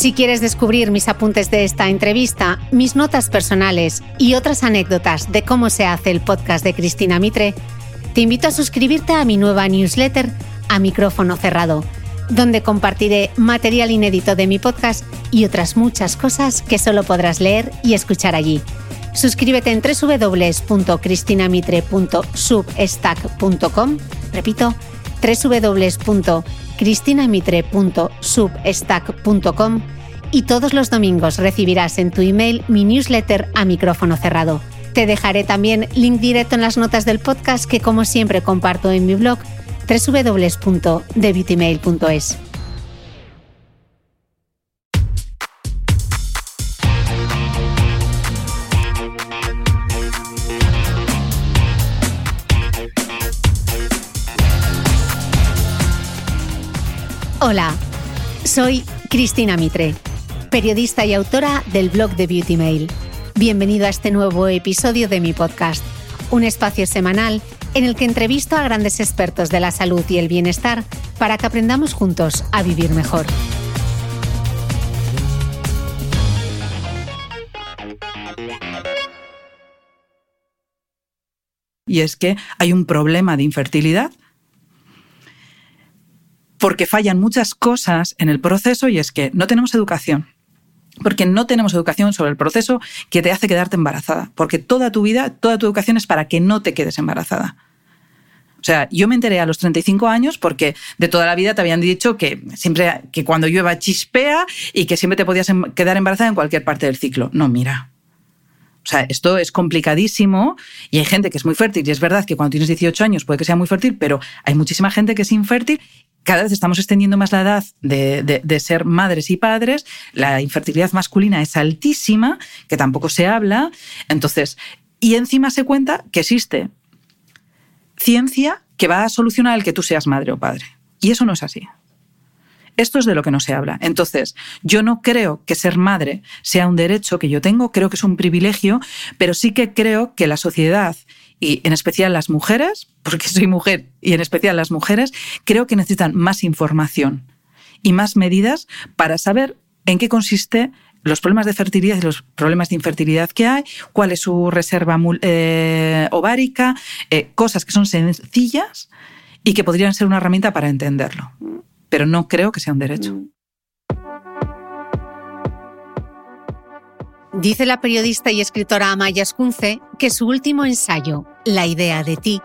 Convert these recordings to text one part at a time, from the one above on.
Si quieres descubrir mis apuntes de esta entrevista, mis notas personales y otras anécdotas de cómo se hace el podcast de Cristina Mitre, te invito a suscribirte a mi nueva newsletter a micrófono cerrado, donde compartiré material inédito de mi podcast y otras muchas cosas que solo podrás leer y escuchar allí. Suscríbete en www.cristinamitre.substack.com, repito, www.cristinamitre.substack.com y todos los domingos recibirás en tu email mi newsletter a micrófono cerrado. Te dejaré también link directo en las notas del podcast que como siempre comparto en mi blog www.debeautymail.es. Hola, soy Cristina Mitre, periodista y autora del blog de Beauty Mail. Bienvenido a este nuevo episodio de mi podcast, un espacio semanal en el que entrevisto a grandes expertos de la salud y el bienestar para que aprendamos juntos a vivir mejor. Y es que hay un problema de infertilidad porque fallan muchas cosas en el proceso y es que no tenemos educación. Porque no tenemos educación sobre el proceso que te hace quedarte embarazada. Porque toda tu vida, toda tu educación es para que no te quedes embarazada. O sea, yo me enteré a los 35 años porque de toda la vida te habían dicho que siempre que cuando llueva chispea y que siempre te podías em, quedar embarazada en cualquier parte del ciclo. No, mira. O sea, esto es complicadísimo y hay gente que es muy fértil y es verdad que cuando tienes 18 años puede que sea muy fértil, pero hay muchísima gente que es infértil cada vez estamos extendiendo más la edad de, ser madres y padres, la infertilidad masculina es altísima, que tampoco se habla, entonces, y encima se cuenta que existe ciencia que va a solucionar el que tú seas madre o padre. Y eso no es así. Esto es de lo que no se habla. Entonces, yo no creo que ser madre sea un derecho que yo tengo, creo que es un privilegio, pero sí que creo que la sociedad y en especial las mujeres, porque soy mujer y en especial las mujeres, creo que necesitan más información y más medidas para saber en qué consiste los problemas de fertilidad y los problemas de infertilidad que hay, cuál es su reserva eh, ovárica, eh, cosas que son sencillas y que podrían ser una herramienta para entenderlo. Pero no creo que sea un derecho. Mm. Dice la periodista y escritora Amaya Escunce que su último ensayo, La idea de ti,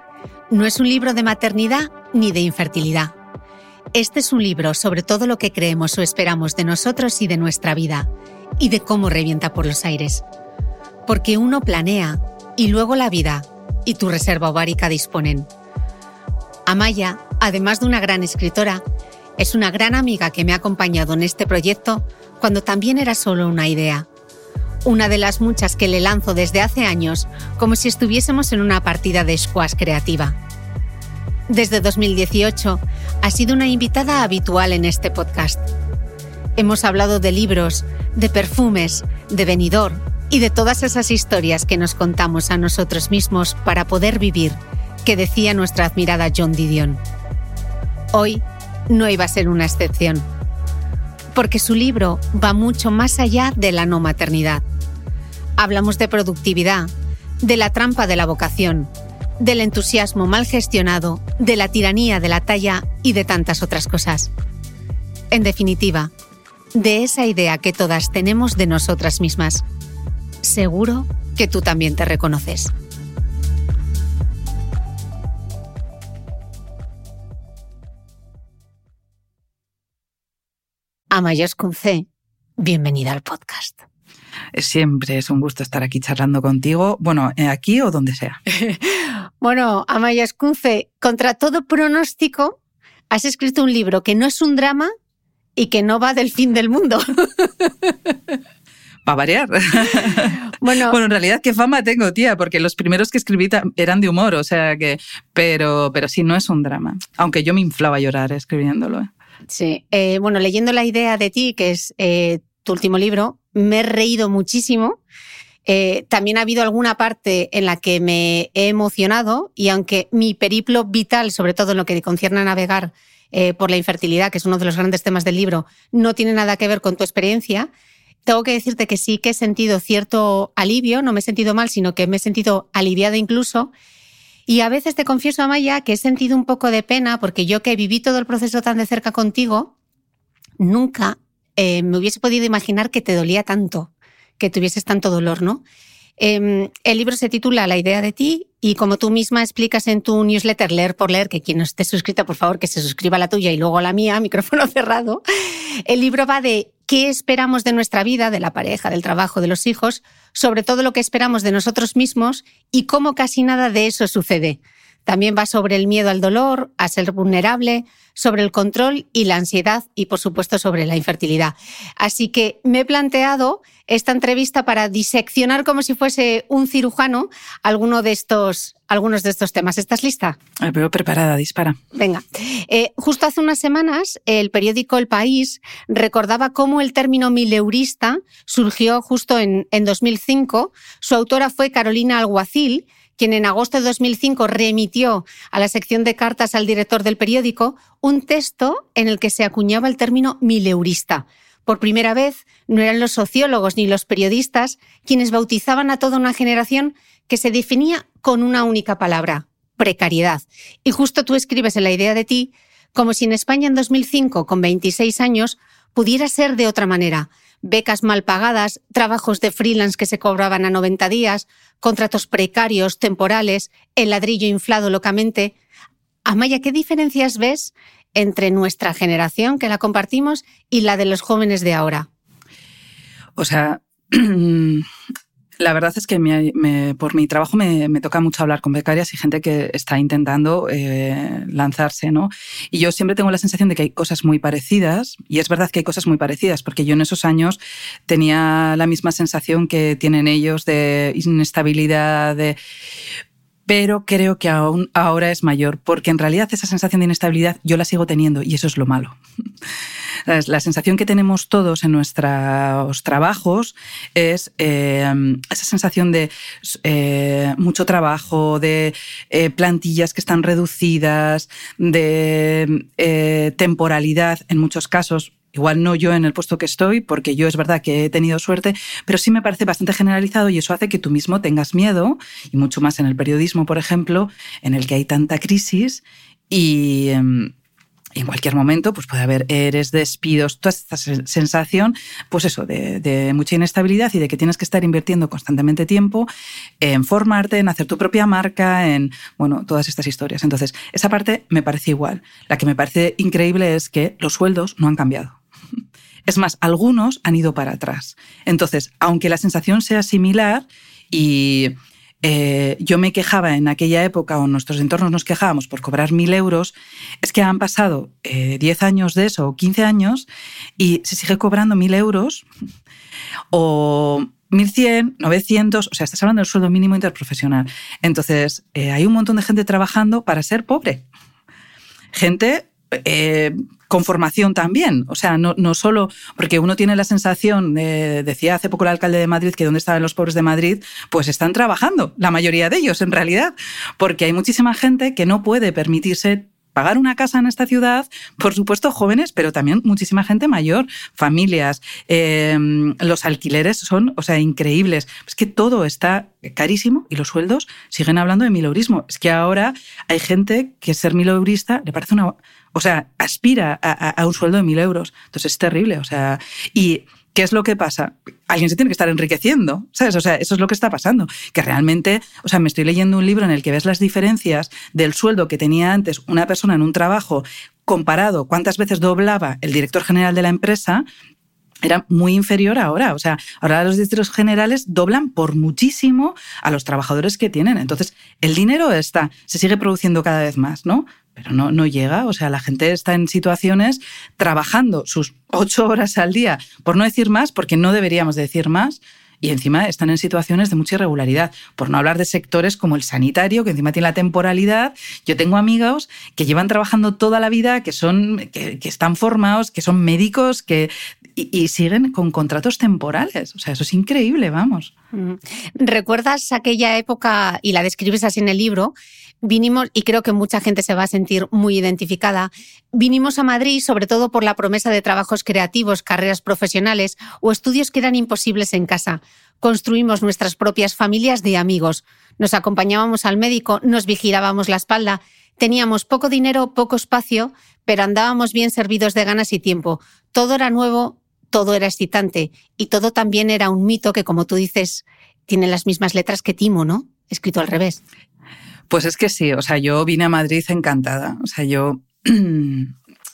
no es un libro de maternidad ni de infertilidad. Este es un libro sobre todo lo que creemos o esperamos de nosotros y de nuestra vida, y de cómo revienta por los aires. Porque uno planea y luego la vida y tu reserva ovárica disponen. Amaya, además de una gran escritora, es una gran amiga que me ha acompañado en este proyecto cuando también era solo una idea una de las muchas que le lanzo desde hace años, como si estuviésemos en una partida de squash creativa. Desde 2018 ha sido una invitada habitual en este podcast. Hemos hablado de libros, de perfumes, de venidor y de todas esas historias que nos contamos a nosotros mismos para poder vivir, que decía nuestra admirada John Didion. Hoy no iba a ser una excepción, porque su libro va mucho más allá de la no maternidad. Hablamos de productividad, de la trampa de la vocación, del entusiasmo mal gestionado, de la tiranía de la talla y de tantas otras cosas. En definitiva, de esa idea que todas tenemos de nosotras mismas. Seguro que tú también te reconoces. Amayos con C, bienvenida al podcast. Siempre es un gusto estar aquí charlando contigo, bueno, eh, aquí o donde sea. bueno, Amaya Escunce, contra todo pronóstico, has escrito un libro que no es un drama y que no va del fin del mundo. Para variar. Bueno, bueno, en realidad qué fama tengo, tía, porque los primeros que escribí eran de humor, o sea que, pero, pero sí, no es un drama, aunque yo me inflaba a llorar escribiéndolo. ¿eh? Sí, eh, bueno, leyendo la idea de ti, que es eh, tu último libro, me he reído muchísimo. Eh, también ha habido alguna parte en la que me he emocionado y aunque mi periplo vital, sobre todo en lo que concierne a navegar por la infertilidad, que es uno de los grandes temas del libro, no tiene nada que ver con tu experiencia, tengo que decirte que sí que he sentido cierto alivio, no me he sentido mal, sino que me he sentido aliviada incluso. Y a veces te confieso, Amaya, que he sentido un poco de pena porque yo que viví todo el proceso tan de cerca contigo, nunca eh, me hubiese podido imaginar que te dolía tanto, que tuvieses tanto dolor, ¿no? Em, el libro se titula La idea de ti y como tú misma explicas en tu newsletter Leer por Leer, que quien no esté suscrita, por favor, que se suscriba a la tuya y luego a la mía, micrófono cerrado, el libro va de qué esperamos de nuestra vida, de la pareja, del trabajo, de los hijos, sobre todo lo que esperamos de nosotros mismos y cómo casi nada de eso sucede. También va sobre el miedo al dolor, a ser vulnerable, sobre el control y la ansiedad y, por supuesto, sobre la infertilidad. Así que me he planteado esta entrevista para diseccionar como si fuese un cirujano alguno de estos, algunos de estos temas. ¿Estás lista? Me veo preparada, dispara. Venga. Eh, justo hace unas semanas, el periódico El País recordaba cómo el término mileurista surgió justo en, en 2005. Su autora fue Carolina Alguacil quien en agosto de 2005 remitió a la sección de cartas al director del periódico un texto en el que se acuñaba el término mileurista. Por primera vez, no eran los sociólogos ni los periodistas quienes bautizaban a toda una generación que se definía con una única palabra, precariedad. Y justo tú escribes en la idea de ti como si en España en 2005, con 26 años, pudiera ser de otra manera, becas mal pagadas, trabajos de freelance que se cobraban a 90 días, contratos precarios, temporales, el ladrillo inflado locamente. Amaya, ¿qué diferencias ves entre nuestra generación, que la compartimos, y la de los jóvenes de ahora? O sea, La verdad es que por mi trabajo me, toca mucho hablar con becarias y gente que está intentando eh, lanzarse, ¿no? Y yo siempre tengo la sensación de que hay cosas muy parecidas, y es verdad que hay cosas muy parecidas, porque yo en esos años tenía la misma sensación que tienen ellos de inestabilidad, de pero creo que aún ahora es mayor, porque en realidad esa sensación de inestabilidad yo la sigo teniendo y eso es lo malo. La sensación que tenemos todos en nuestros trabajos es eh, esa sensación de eh, mucho trabajo, de eh, plantillas que están reducidas, de temporalidad en muchos casos. Igual no yo en el puesto que estoy, porque yo es verdad que he tenido suerte, pero sí me parece bastante generalizado y eso hace que tú mismo tengas miedo, y mucho más en el periodismo, por ejemplo, en el que hay tanta crisis y em, en cualquier momento pues puede haber eres, despidos, toda esta sensación, pues eso, de, de, mucha inestabilidad y de que tienes que estar invirtiendo constantemente tiempo en formarte, en hacer tu propia marca, en, bueno, todas estas historias. Entonces, esa parte me parece igual. La que me parece increíble es que los sueldos no han cambiado. Es más, algunos han ido para atrás. Entonces, aunque la sensación sea similar y eh, yo me quejaba en aquella época o en nuestros entornos nos quejábamos por cobrar mil euros, es que han pasado 10 eh, años de eso o 15 años y se sigue cobrando mil euros o 1.100, 900, o sea, estás hablando del sueldo mínimo interprofesional. Entonces, eh, hay un montón de gente trabajando para ser pobre. Gente eh, con formación también. O sea, no, no, solo porque uno tiene la sensación, decía hace poco el alcalde de Madrid, que donde estaban los pobres de Madrid, pues están trabajando, la mayoría de ellos en realidad, porque hay muchísima gente que no puede permitirse pagar una casa en esta ciudad, por supuesto jóvenes, pero también muchísima gente mayor, familias. Eh, los alquileres son, o sea, increíbles. Es que todo está carísimo y los sueldos siguen hablando de mileurismo. Es que ahora hay gente que ser mileurista le parece una... O sea, aspira a, un sueldo de mil euros. Entonces es terrible. O sea, y ¿Qué es lo que pasa? Alguien se tiene que estar enriqueciendo, ¿sabes? O sea, eso es lo que está pasando. Que realmente, o sea, me estoy leyendo un libro en el que ves las diferencias del sueldo que tenía antes una persona en un trabajo comparado cuántas veces doblaba el director general de la empresa era muy inferior ahora. O sea, ahora los directores generales doblan por muchísimo a los trabajadores que tienen. Entonces, el dinero está, se sigue produciendo cada vez más, ¿no? Pero no, no llega. O sea, la gente está en situaciones trabajando sus ocho horas al día, por no decir más, porque no deberíamos decir más, y encima están en situaciones de mucha irregularidad, por no hablar de sectores como el sanitario, que encima tiene la temporalidad. Yo tengo amigos que llevan trabajando toda la vida, que, son, que, están formados, que son médicos, que, y, siguen con contratos temporales. O sea, eso es increíble, vamos. ¿Recuerdas aquella época, y la describes así en el libro, vinimos, y creo que mucha gente se va a sentir muy identificada, vinimos a Madrid sobre todo por la promesa de trabajos creativos, carreras profesionales o estudios que eran imposibles en casa. Construimos nuestras propias familias de amigos. Nos acompañábamos al médico, nos vigilábamos la espalda, teníamos poco dinero, poco espacio, pero andábamos bien servidos de ganas y tiempo. Todo era nuevo, todo era excitante y todo también era un mito que, como tú dices, tiene las mismas letras que Timo, ¿no? Escrito al revés. Pues es que sí, o sea, yo vine a Madrid encantada. O sea, yo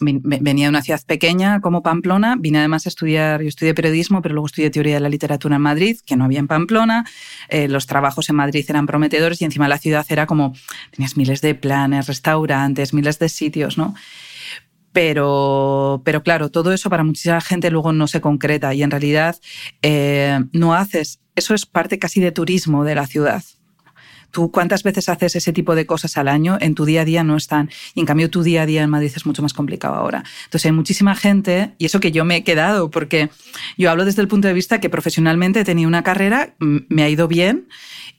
venía de una ciudad pequeña como Pamplona, vine además a estudiar, yo estudié periodismo, pero luego estudié teoría de la literatura en Madrid, que no había en Pamplona, eh, los trabajos en Madrid eran prometedores y encima la ciudad era como, tenías miles de planes, restaurantes, miles de sitios, ¿no? Pero, pero claro, todo eso para muchísima gente luego no se concreta y en realidad eh, no haces, eso es parte casi de turismo de la ciudad. Tú cuántas veces haces ese tipo de cosas al año, en tu día a día no están. Y en cambio tu día a día en Madrid es mucho más complicado ahora. Entonces hay muchísima gente, y eso que yo me he quedado, porque yo hablo desde el punto de vista que profesionalmente he tenido una carrera, me ha ido bien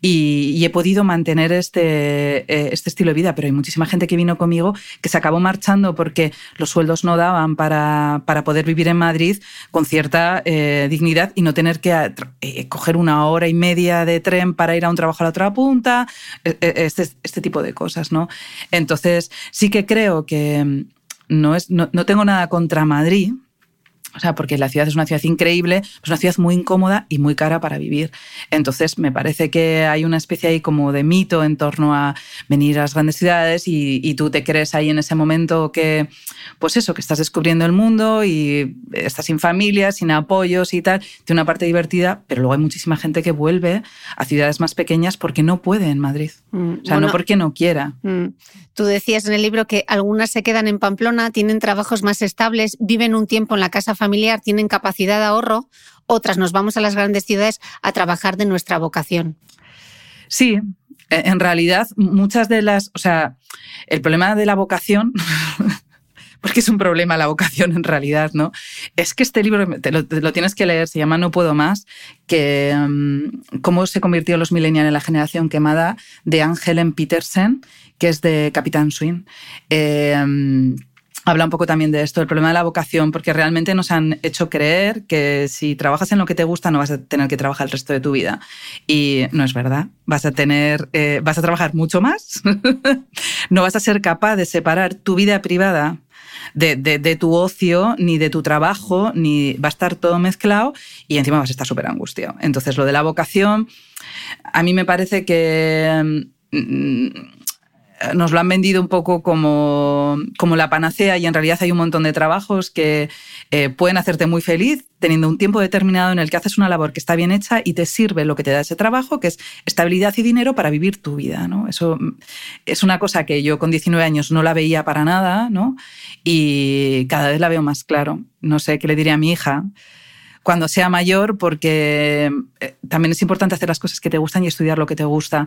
y, he podido mantener este, eh, este estilo de vida, pero hay muchísima gente que vino conmigo que se acabó marchando porque los sueldos no daban para, para poder vivir en Madrid con cierta eh, dignidad y no tener que eh, coger una hora y media de tren para ir a un trabajo a la otra punta, e, e, este, este tipo de cosas, ¿no? Entonces, sí que creo que mm, no, es, no, no tengo nada contra Madrid, o sea, porque la ciudad es una ciudad increíble, es una ciudad muy incómoda y muy cara para vivir. Entonces, me parece que hay una especie ahí como de mito en torno a venir a las grandes ciudades y, tú te crees ahí en ese momento que, pues eso, que estás descubriendo el mundo y estás sin familia, sin apoyos y tal. Tiene una parte divertida, pero luego hay muchísima gente que vuelve a ciudades más pequeñas porque no puede en Madrid. Mm, o sea, no porque no quiera. Mm. Tú decías en el libro que algunas se quedan en Pamplona, tienen trabajos más estables, viven un tiempo en la casa familiar, tienen capacidad de ahorro, otras nos vamos a las grandes ciudades a trabajar de nuestra vocación. Sí, e, en realidad muchas de las, o sea, el problema de la vocación porque es un problema la vocación en realidad, ¿no? Es que este libro te lo, tienes que leer, se llama No puedo más, que mm, cómo se convirtió los millennials en la generación quemada de Angelen Petersen, que es de Capitán Swing. Eh, habla un poco también de esto, el problema de la vocación, porque realmente nos han hecho creer que si trabajas en lo que te gusta no vas a tener que trabajar el resto de tu vida. Y no es verdad. Vas a tener, eh, vas a trabajar mucho más. no vas a ser capaz de separar tu vida privada de, tu ocio, ni de tu trabajo, ni va a estar todo mezclado y encima vas a estar súper angustiado. Entonces, lo de la vocación, a mí me parece que mm, nos lo han vendido un poco como, como, la panacea y en realidad hay un montón de trabajos que eh, pueden hacerte muy feliz teniendo un tiempo determinado en el que haces una labor que está bien hecha y te sirve lo que te da ese trabajo, que es estabilidad y dinero para vivir tu vida. ¿no? Eso es una cosa que yo con 19 años no la veía para nada ¿no? y cada vez la veo más claro. No sé qué le diría a mi hija cuando sea mayor, porque eh, también es importante hacer las cosas que te gustan y estudiar lo que te gusta.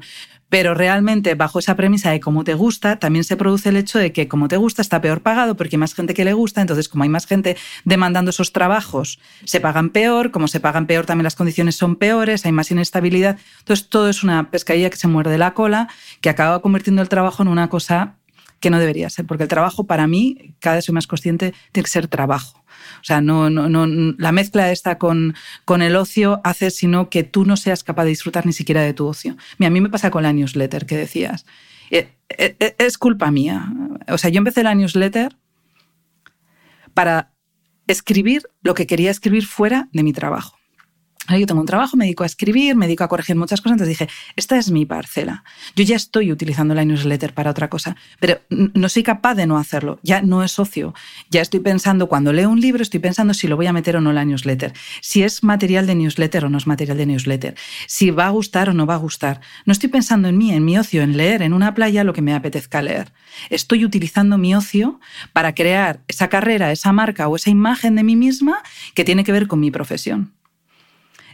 Pero realmente, bajo esa premisa de cómo te gusta, también se produce el hecho de que como te gusta está peor pagado porque hay más gente que le gusta, entonces como hay más gente demandando esos trabajos, se pagan peor, como se pagan peor también las condiciones son peores, hay más inestabilidad. Entonces todo es una pescadilla que se muerde la cola, que acaba convirtiendo el trabajo en una cosa que no debería ser, porque el trabajo para mí, cada vez soy más consciente, tiene que ser trabajo. O sea, no, no, no, la mezcla esta con, con el ocio hace sino que tú no seas capaz de disfrutar ni siquiera de tu ocio. a mí me pasa con la newsletter que decías. Eh, eh, eh, es culpa mía. O sea, yo empecé la newsletter para escribir lo que quería escribir fuera de mi trabajo. Yo tengo un trabajo, me dedico a escribir, me dedico a corregir muchas cosas, entonces dije, esta es mi parcela. Yo ya estoy utilizando la newsletter para otra cosa, pero no soy capaz de no hacerlo, ya no es socio. Ya estoy pensando, cuando leo un libro, estoy pensando si lo voy a meter o no en la newsletter, si es material de newsletter o no es material de newsletter, si va a gustar o no va a gustar. No estoy pensando en mí, en mi ocio, en leer en una playa lo que me apetezca leer. Estoy utilizando mi ocio para crear esa carrera, esa marca o esa imagen de mí misma que tiene que ver con mi profesión.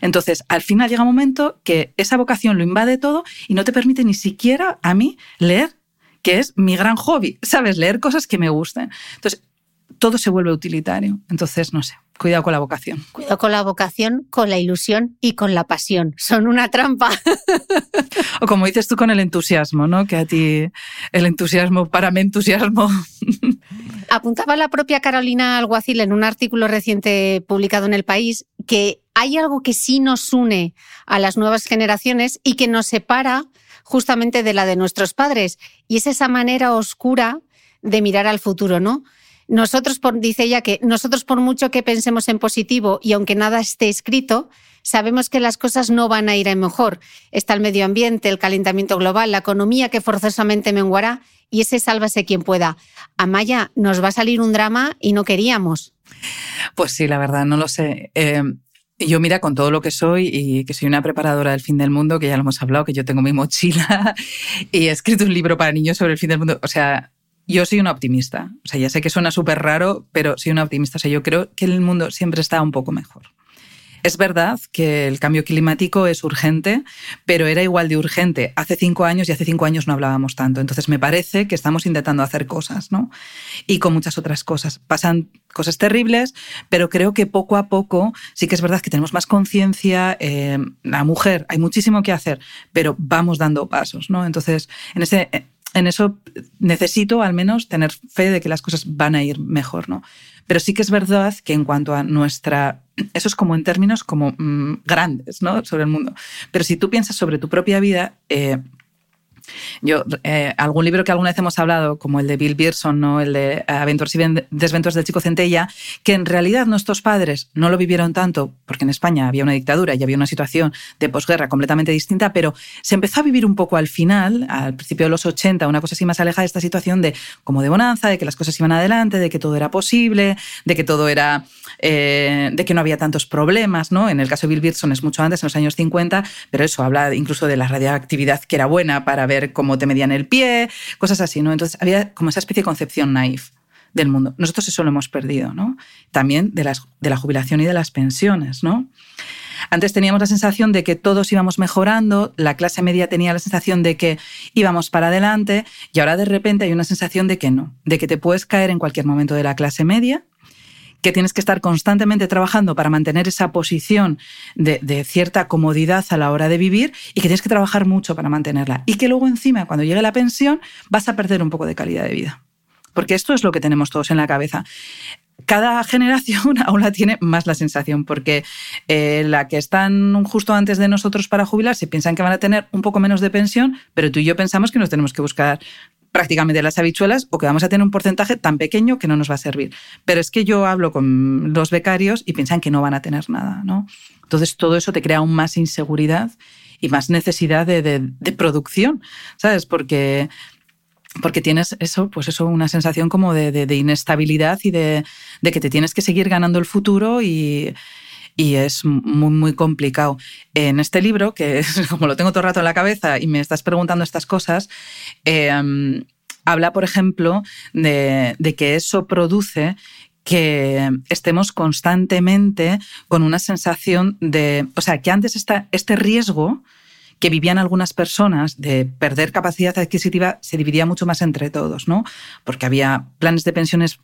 Entonces, al final llega un momento que esa vocación lo invade todo y no te permite ni siquiera a mí leer, que es mi gran hobby, ¿sabes? Leer cosas que me gusten. Entonces, todo se vuelve utilitario. Entonces, no sé, cuidado con la vocación. Cuidado con la vocación, con la ilusión y con la pasión. Son una trampa. o como dices tú con el entusiasmo, ¿no? Que a ti el entusiasmo para mí entusiasmo. Apuntaba la propia Carolina Alguacil en un artículo reciente publicado en El País que hay algo que sí nos une a las nuevas generaciones y que nos separa justamente de la de nuestros padres. Y es esa manera oscura de mirar al futuro, ¿no? Nosotros, por, dice ella que nosotros por mucho que pensemos en positivo y aunque nada esté escrito, sabemos que las cosas no van a ir a mejor. Está el medio ambiente, el calentamiento global, la economía que forzosamente menguará y ese sálvase quien pueda. Amaya, nos va a salir un drama y no queríamos. Pues sí, la verdad, no lo sé. Eh, yo mira, con todo lo que soy y que soy una preparadora del fin del mundo, que ya lo hemos hablado, que yo tengo mi mochila y he escrito un libro para niños sobre el fin del mundo. O sea, yo soy una optimista. O sea, ya sé que suena súper raro, pero soy una optimista. O sea, yo creo que el mundo siempre está un poco mejor. Es verdad que el cambio climático es urgente, pero era igual de urgente hace cinco años y hace cinco años no hablábamos tanto. Entonces me parece que estamos intentando hacer cosas, ¿no? Y con muchas otras cosas. Pasan cosas terribles, pero creo que poco a poco sí que es verdad que tenemos más conciencia. Eh, la mujer, hay muchísimo que hacer, pero vamos dando pasos, ¿no? Entonces, en ese en eso necesito al menos tener fe de que las cosas van a ir mejor, ¿no? Pero sí que es verdad que en cuanto a nuestra... Eso es como en términos como mm, grandes, ¿no? Sobre el mundo. Pero si tú piensas sobre tu propia vida, eh, yo, eh, algún libro que alguna vez hemos hablado, como el de Bill Pearson, ¿no? el de Aventuras y Desventuras del Chico Centella, que en realidad nuestros padres no lo vivieron tanto, porque en España había una dictadura y había una situación de posguerra completamente distinta, pero se empezó a vivir un poco al final, al principio de los 80, una cosa así más alejada de esta situación de como de bonanza, de que las cosas iban adelante, de que todo era posible, de que todo era, eh, de que no había tantos problemas, ¿no? En el caso de Bill Pearson es mucho antes, en los años 50, pero eso habla incluso de la radioactividad que era buena para ver cómo te medían el pie, cosas así, ¿no? Entonces había como esa especie de concepción naif del mundo. Nosotros eso lo hemos perdido, ¿no? También de, las, de la jubilación y de las pensiones, ¿no? Antes teníamos la sensación de que todos íbamos mejorando, la clase media tenía la sensación de que íbamos para adelante y ahora de repente hay una sensación de que no, de que te puedes caer en cualquier momento de la clase media que tienes que estar constantemente trabajando para mantener esa posición de, cierta comodidad a la hora de vivir y que tienes que trabajar mucho para mantenerla. Y que luego encima, cuando llegue la pensión, vas a perder un poco de calidad de vida. Porque esto es lo que tenemos todos en la cabeza cada generación aún la tiene más la sensación, porque eh, la que están justo antes de nosotros para jubilarse piensan que van a tener un poco menos de pensión, pero tú y yo pensamos que nos tenemos que buscar prácticamente las habichuelas o que vamos a tener un porcentaje tan pequeño que no nos va a servir. Pero es que yo hablo con los becarios y piensan que no van a tener nada, ¿no? Entonces todo eso te crea aún más inseguridad y más necesidad de, producción, ¿sabes? Porque porque tienes eso, pues eso, una sensación como de, inestabilidad y de, que te tienes que seguir ganando el futuro y, y es muy, muy complicado. En este libro, que como lo tengo todo el rato en la cabeza y me estás preguntando estas cosas, em, habla, por ejemplo, de, que eso produce que estemos constantemente con una sensación de, o sea, que antes este riesgo que vivían algunas personas de perder capacidad adquisitiva se dividía mucho más entre todos, ¿no? Porque había planes de pensiones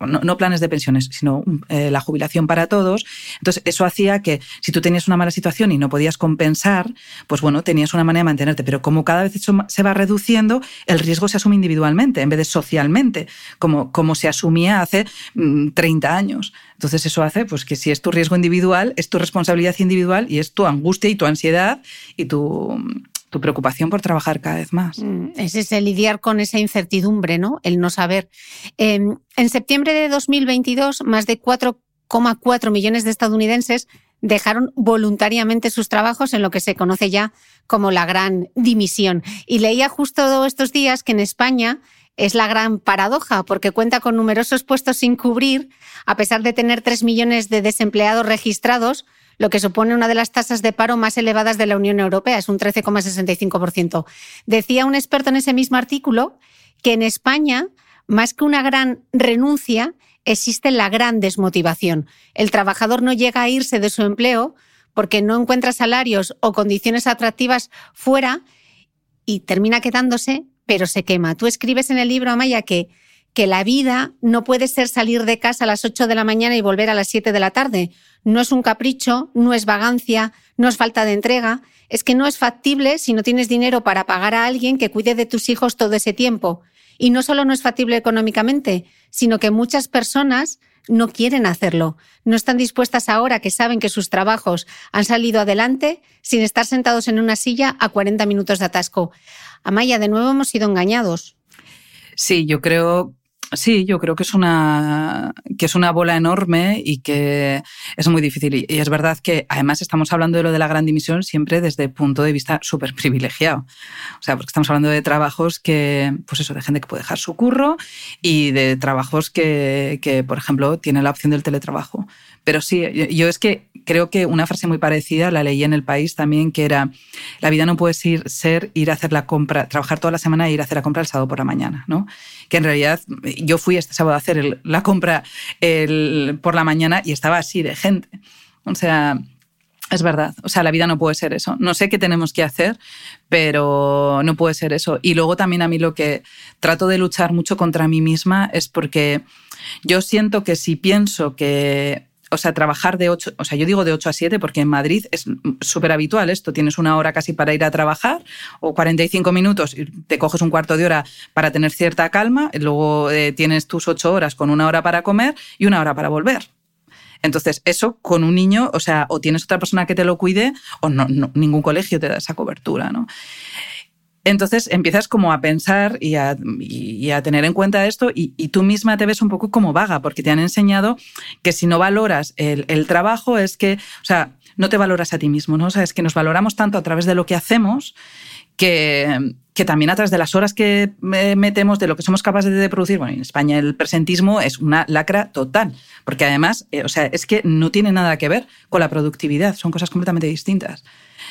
no, planes de pensiones, sino eh, la jubilación para todos. Entonces, eso hacía que si tú tenías una mala situación y no podías compensar, pues bueno, tenías una manera de mantenerte. Pero como cada vez eso se va reduciendo, el riesgo se asume individualmente en vez de socialmente, como, como se asumía hace 30 mm, años. Entonces, eso hace pues, que si es tu riesgo individual, es tu responsabilidad individual y es tu angustia y tu ansiedad y tu tu preocupación por trabajar cada vez más. Mm, es ese lidiar con esa incertidumbre, ¿no? El no saber. Em, en septiembre de 2022, más de 4,4 millones de estadounidenses dejaron voluntariamente sus trabajos en lo que se conoce ya como la gran dimisión. Y leía justo estos días que en España es la gran paradoja, porque cuenta con numerosos puestos sin cubrir, a pesar de tener 3 millones de desempleados registrados, lo que supone una de las tasas de paro más elevadas de la Unión Europea, es un 13,65%. Decía un experto en ese mismo artículo que en España, más que una gran renuncia, existe la gran desmotivación. El trabajador no llega a irse de su empleo porque no encuentra salarios o condiciones atractivas fuera y termina quedándose, pero se quema. Tú escribes en el libro, Amaya, que que la vida no puede ser salir de casa a las 8 de la mañana y volver a las 7 de la tarde. No es un capricho, no es vagancia, no es falta de entrega, es que no es factible si no tienes dinero para pagar a alguien que cuide de tus hijos todo ese tiempo. Y no solo no es factible económicamente, sino que muchas personas no quieren hacerlo. No están dispuestas ahora que saben que sus trabajos han salido adelante sin estar sentados en una silla a 40 minutos de atasco. Amaya, de nuevo hemos sido engañados. Sí, yo creo Sí, yo creo que es una que es una bola enorme y que es muy difícil. Y es verdad que además estamos hablando de lo de la gran dimisión siempre desde el punto de vista súper privilegiado. O sea, porque estamos hablando de trabajos que, pues eso, de gente que puede dejar su curro y de trabajos que, que por ejemplo, tienen la opción del teletrabajo. Pero sí, yo es que creo que una frase muy parecida la leí en el país también, que era, la vida no puede ser, ir a hacer la compra, trabajar toda la semana e ir a hacer la compra el sábado por la mañana, ¿no? Que en realidad yo fui este sábado a hacer la compra por la mañana y estaba así de gente. O sea, es verdad, o sea, la vida no puede ser eso. No sé qué tenemos que hacer, pero no puede ser eso. Y luego también a mí lo que trato de luchar mucho contra mí misma es porque yo siento que si pienso que o sea, trabajar de 8, o sea, yo digo de 8 a 7 porque en Madrid es súper habitual esto, tienes una hora casi para ir a trabajar o 45 minutos y te coges un cuarto de hora para tener cierta calma, luego eh, tienes tus 8 horas con una hora para comer y una hora para volver. Entonces, eso con un niño, o sea, o tienes otra persona que te lo cuide o no, ningún colegio te da esa cobertura, ¿no? Entonces empiezas como a pensar y a, tener en cuenta esto y, tú misma te ves un poco como vaga porque te han enseñado que si no valoras el, trabajo es que, o sea, no te valoras a ti mismo, ¿no? O es que nos valoramos tanto a través de lo que hacemos que, que también a través de las horas que metemos, de lo que somos capaces de producir, bueno, en España el presentismo es una lacra total, porque además, eh, o sea, es que no tiene nada que ver con la productividad, son cosas completamente distintas.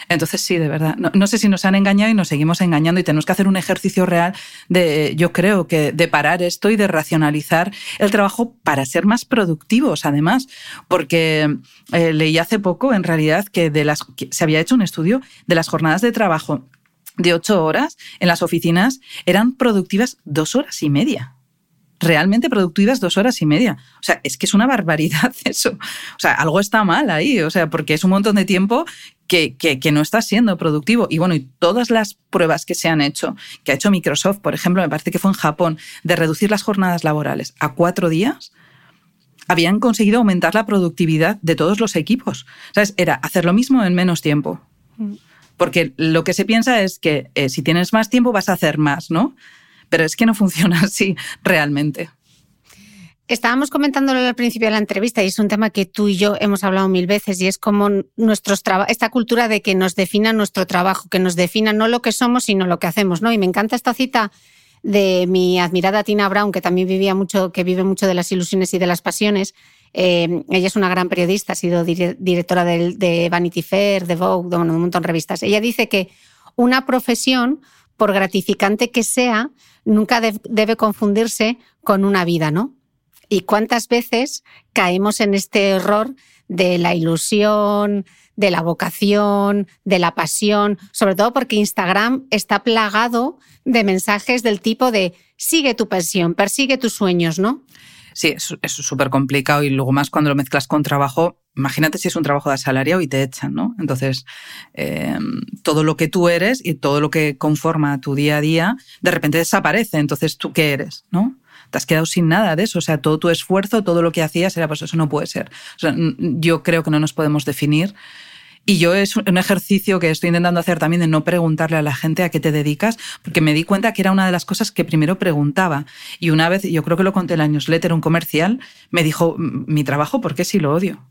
Entonces, sí, de verdad. No, sé si nos han engañado y nos seguimos engañando y tenemos que hacer un ejercicio real de, yo creo que, de parar esto y de racionalizar el trabajo para ser más productivos, además. Porque eh, leí hace poco, en realidad, que, de las, se había hecho un estudio de las jornadas de trabajo de ocho horas en las oficinas eran productivas dos horas y media realmente productivas dos horas y media. O sea, es que es una barbaridad eso. O sea, algo está mal ahí, o sea, porque es un montón de tiempo que, que, no está siendo productivo. Y bueno, y todas las pruebas que se han hecho, que ha hecho Microsoft, por ejemplo, me parece que fue en Japón, de reducir las jornadas laborales a cuatro días, habían conseguido aumentar la productividad de todos los equipos. ¿Sabes? Era hacer lo mismo en menos tiempo. Mm. Porque lo que se piensa es que eh, si tienes más tiempo vas a hacer más, ¿no? Pero es que no funciona así realmente. Estábamos comentándolo al principio de la entrevista y es un tema que tú y yo hemos hablado mil veces y es como nuestros esta cultura de que nos defina nuestro trabajo, que nos defina no lo que somos sino lo que hacemos, ¿no? Y me encanta esta cita de mi admirada Tina Brown, que también vivía mucho, que vive mucho de las ilusiones y de las pasiones. Eh, ella es una gran periodista, ha sido directora de, Vanity Fair, de Vogue, de un montón de revistas. Ella dice que una profesión, por gratificante que sea, nunca debe confundirse con una vida, ¿no? ¿Y cuántas veces caemos en este error de la ilusión, de la vocación, de la pasión, sobre todo porque Instagram está plagado de mensajes del tipo de sigue tu pasión, persigue tus sueños, ¿no? Sí, es súper complicado y luego más cuando lo mezclas con trabajo, imagínate si es un trabajo de asalariado y te echan, ¿no? Entonces, em, todo lo que tú eres y todo lo que conforma tu día a día, de repente desaparece. Entonces, ¿tú qué eres, no? Te has quedado sin nada de eso. O sea, todo tu esfuerzo, todo lo que hacías era, pues eso no puede ser. O sea, yo creo que no nos podemos definir y yo es un ejercicio que estoy intentando hacer también de no preguntarle a la gente a qué te dedicas, porque me di cuenta que era una de las cosas que primero preguntaba. Y una vez, yo creo que lo conté en la newsletter, un comercial, me dijo, mi trabajo, ¿por qué si lo odio?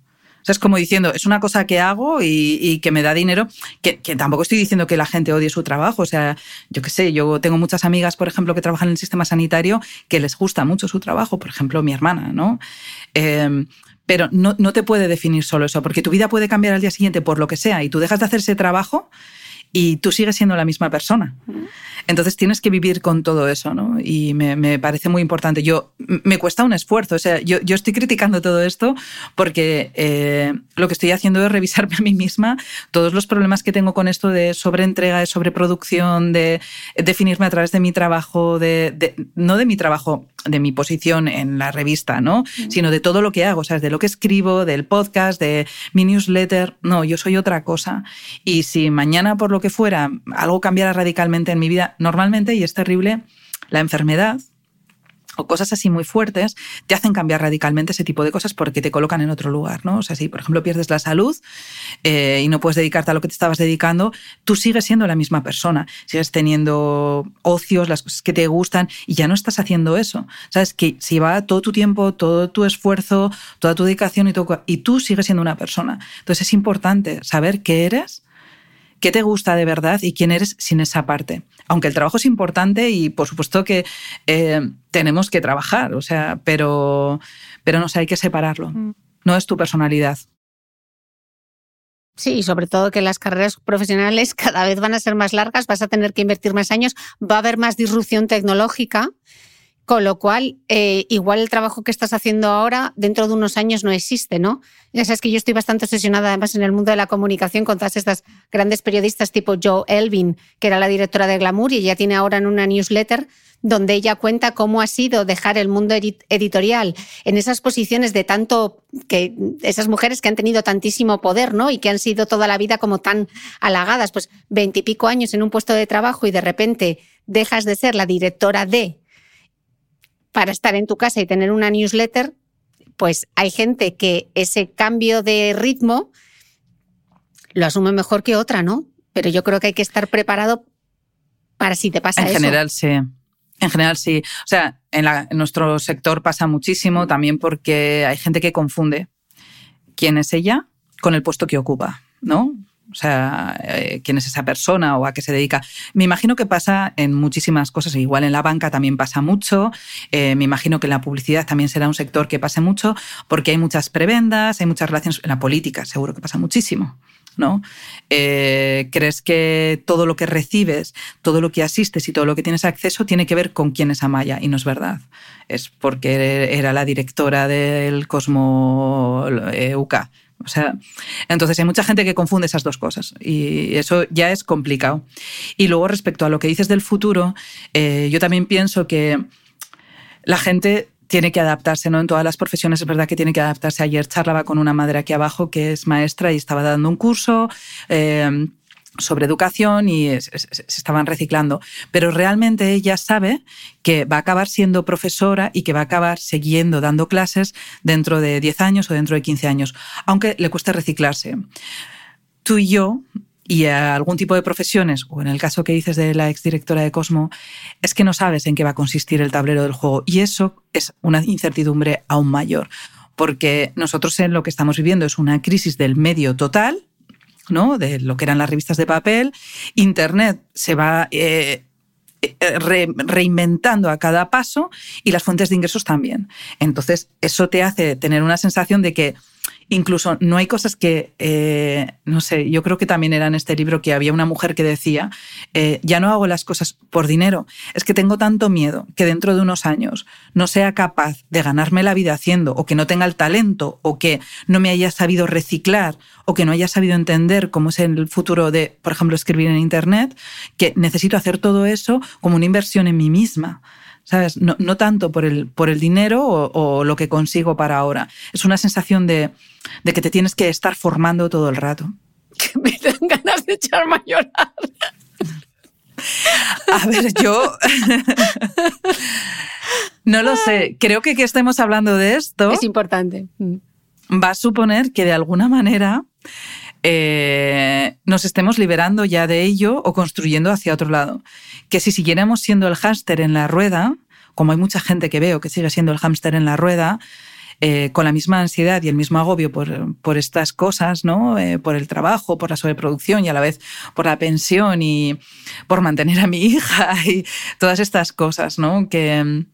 Es como diciendo, es una cosa que hago y, que me da dinero, que, tampoco estoy diciendo que la gente odie su trabajo. O sea, yo qué sé, yo tengo muchas amigas, por ejemplo, que trabajan en el sistema sanitario, que les gusta mucho su trabajo, por ejemplo, mi hermana, ¿no? Eh, pero no, no, te puede definir solo eso, porque tu vida puede cambiar al día siguiente por lo que sea y tú dejas de hacer ese trabajo y tú sigues siendo la misma persona. Entonces tienes que vivir con todo eso, ¿no? Y me, parece muy importante. Yo, me cuesta un esfuerzo, o sea, yo, yo estoy criticando todo esto porque eh, lo que estoy haciendo es revisarme a mí misma todos los problemas que tengo con esto de sobreentrega, de sobreproducción, de definirme a través de mi trabajo, de, no de mi trabajo, de mi posición en la revista, ¿no? Sino de todo lo que hago, o sea, de lo que escribo, del podcast, de mi newsletter. No, yo soy otra cosa. Y si mañana, por lo que fuera, algo cambiara radicalmente en mi vida, normalmente, y es terrible, la enfermedad o cosas así muy fuertes te hacen cambiar radicalmente ese tipo de cosas porque te colocan en otro lugar, ¿no? O sea, si por ejemplo pierdes la salud eh, y no puedes dedicarte a lo que te estabas dedicando, tú sigues siendo la misma persona, sigues teniendo ocios, las cosas que te gustan y ya no estás haciendo eso. Sabes que si va todo tu tiempo, todo tu esfuerzo, toda tu dedicación y, todo, y tú sigues siendo una persona. Entonces es importante saber qué eres qué te gusta de verdad y quién eres sin esa parte. Aunque el trabajo es importante y por supuesto que eh, tenemos que trabajar, o sea, pero, pero no sé, hay que separarlo. Mm. No es tu personalidad. Sí, sobre todo que las carreras profesionales cada vez van a ser más largas, vas a tener que invertir más años, va a haber más disrupción tecnológica con lo cual, eh, igual el trabajo que estás haciendo ahora, dentro de unos años no existe, ¿no? Ya sabes que yo estoy bastante obsesionada, además, en el mundo de la comunicación con todas estas grandes periodistas tipo Joe Elvin, que era la directora de Glamour y ella tiene ahora en una newsletter donde ella cuenta cómo ha sido dejar el mundo editorial en esas posiciones de tanto que esas mujeres que han tenido tantísimo poder, ¿no? Y que han sido toda la vida como tan halagadas, pues veintipico años en un puesto de trabajo y de repente dejas de ser la directora de para estar en tu casa y tener una newsletter, pues hay gente que ese cambio de ritmo lo asume mejor que otra, ¿no? Pero yo creo que hay que estar preparado para si te pasa eso. En general, sí. En general, sí. O sea, en, en, nuestro sector pasa muchísimo también porque hay gente que confunde quién es ella con el puesto que ocupa, ¿no? O sea, eh, quién es esa persona o a qué se dedica. Me imagino que pasa en muchísimas cosas. Igual en la banca también pasa mucho. Eh, me imagino que en la publicidad también será un sector que pase mucho porque hay muchas prebendas, hay muchas relaciones. En la política seguro que pasa muchísimo. ¿no? Eh, ¿Crees que todo lo que recibes, todo lo que asistes y todo lo que tienes acceso tiene que ver con quién es Amaya? Y no es verdad. Es porque era la directora del Cosmo UK o sea, entonces hay mucha gente que confunde esas dos cosas y eso ya es complicado. Y luego respecto a lo que dices del futuro, eh, yo también pienso que la gente tiene que adaptarse, ¿no? En todas las profesiones es verdad que tiene que adaptarse. Ayer charlaba con una madre aquí abajo que es maestra y estaba dando un curso. Eh, sobre educación y se estaban reciclando. Pero realmente ella sabe que va a acabar siendo profesora y que va a acabar siguiendo dando clases dentro de 10 años o dentro de 15 años, aunque le cueste reciclarse. Tú y yo y a algún tipo de profesiones, o en el caso que dices de la exdirectora de Cosmo, es que no sabes en qué va a consistir el tablero del juego. Y eso es una incertidumbre aún mayor, porque nosotros en lo que estamos viviendo es una crisis del medio total, ¿no? de lo que eran las revistas de papel. Internet se va eh, eh, reinventando a cada paso y las fuentes de ingresos también. Entonces, eso te hace tener una sensación de que incluso no hay cosas que, eh, no sé, yo creo que también era en este libro que había una mujer que decía, eh, ya no hago las cosas por dinero, es que tengo tanto miedo que dentro de unos años no sea capaz de ganarme la vida haciendo, o que no tenga el talento, o que no me haya sabido reciclar, o que no haya sabido entender cómo es el futuro de, por ejemplo, escribir en Internet, que necesito hacer todo eso como una inversión en mí misma. ¿Sabes? No, tanto por el, por el dinero o, lo que consigo para ahora. Es una sensación de, que te tienes que estar formando todo el rato. Que me dan ganas de echarme a llorar. A ver, yo no lo sé. Creo que que estemos hablando de esto es importante. Mm. Va a suponer que de alguna manera eh, nos estemos liberando ya de ello o construyendo hacia otro lado. Que si siguiéramos siendo el hámster en la rueda, como hay mucha gente que veo que sigue siendo el hámster en la rueda, eh, con la misma ansiedad y el mismo agobio por, estas cosas, ¿no? Eh, por el trabajo, por la sobreproducción y a la vez por la pensión y por mantener a mi hija y todas estas cosas, ¿no? Que,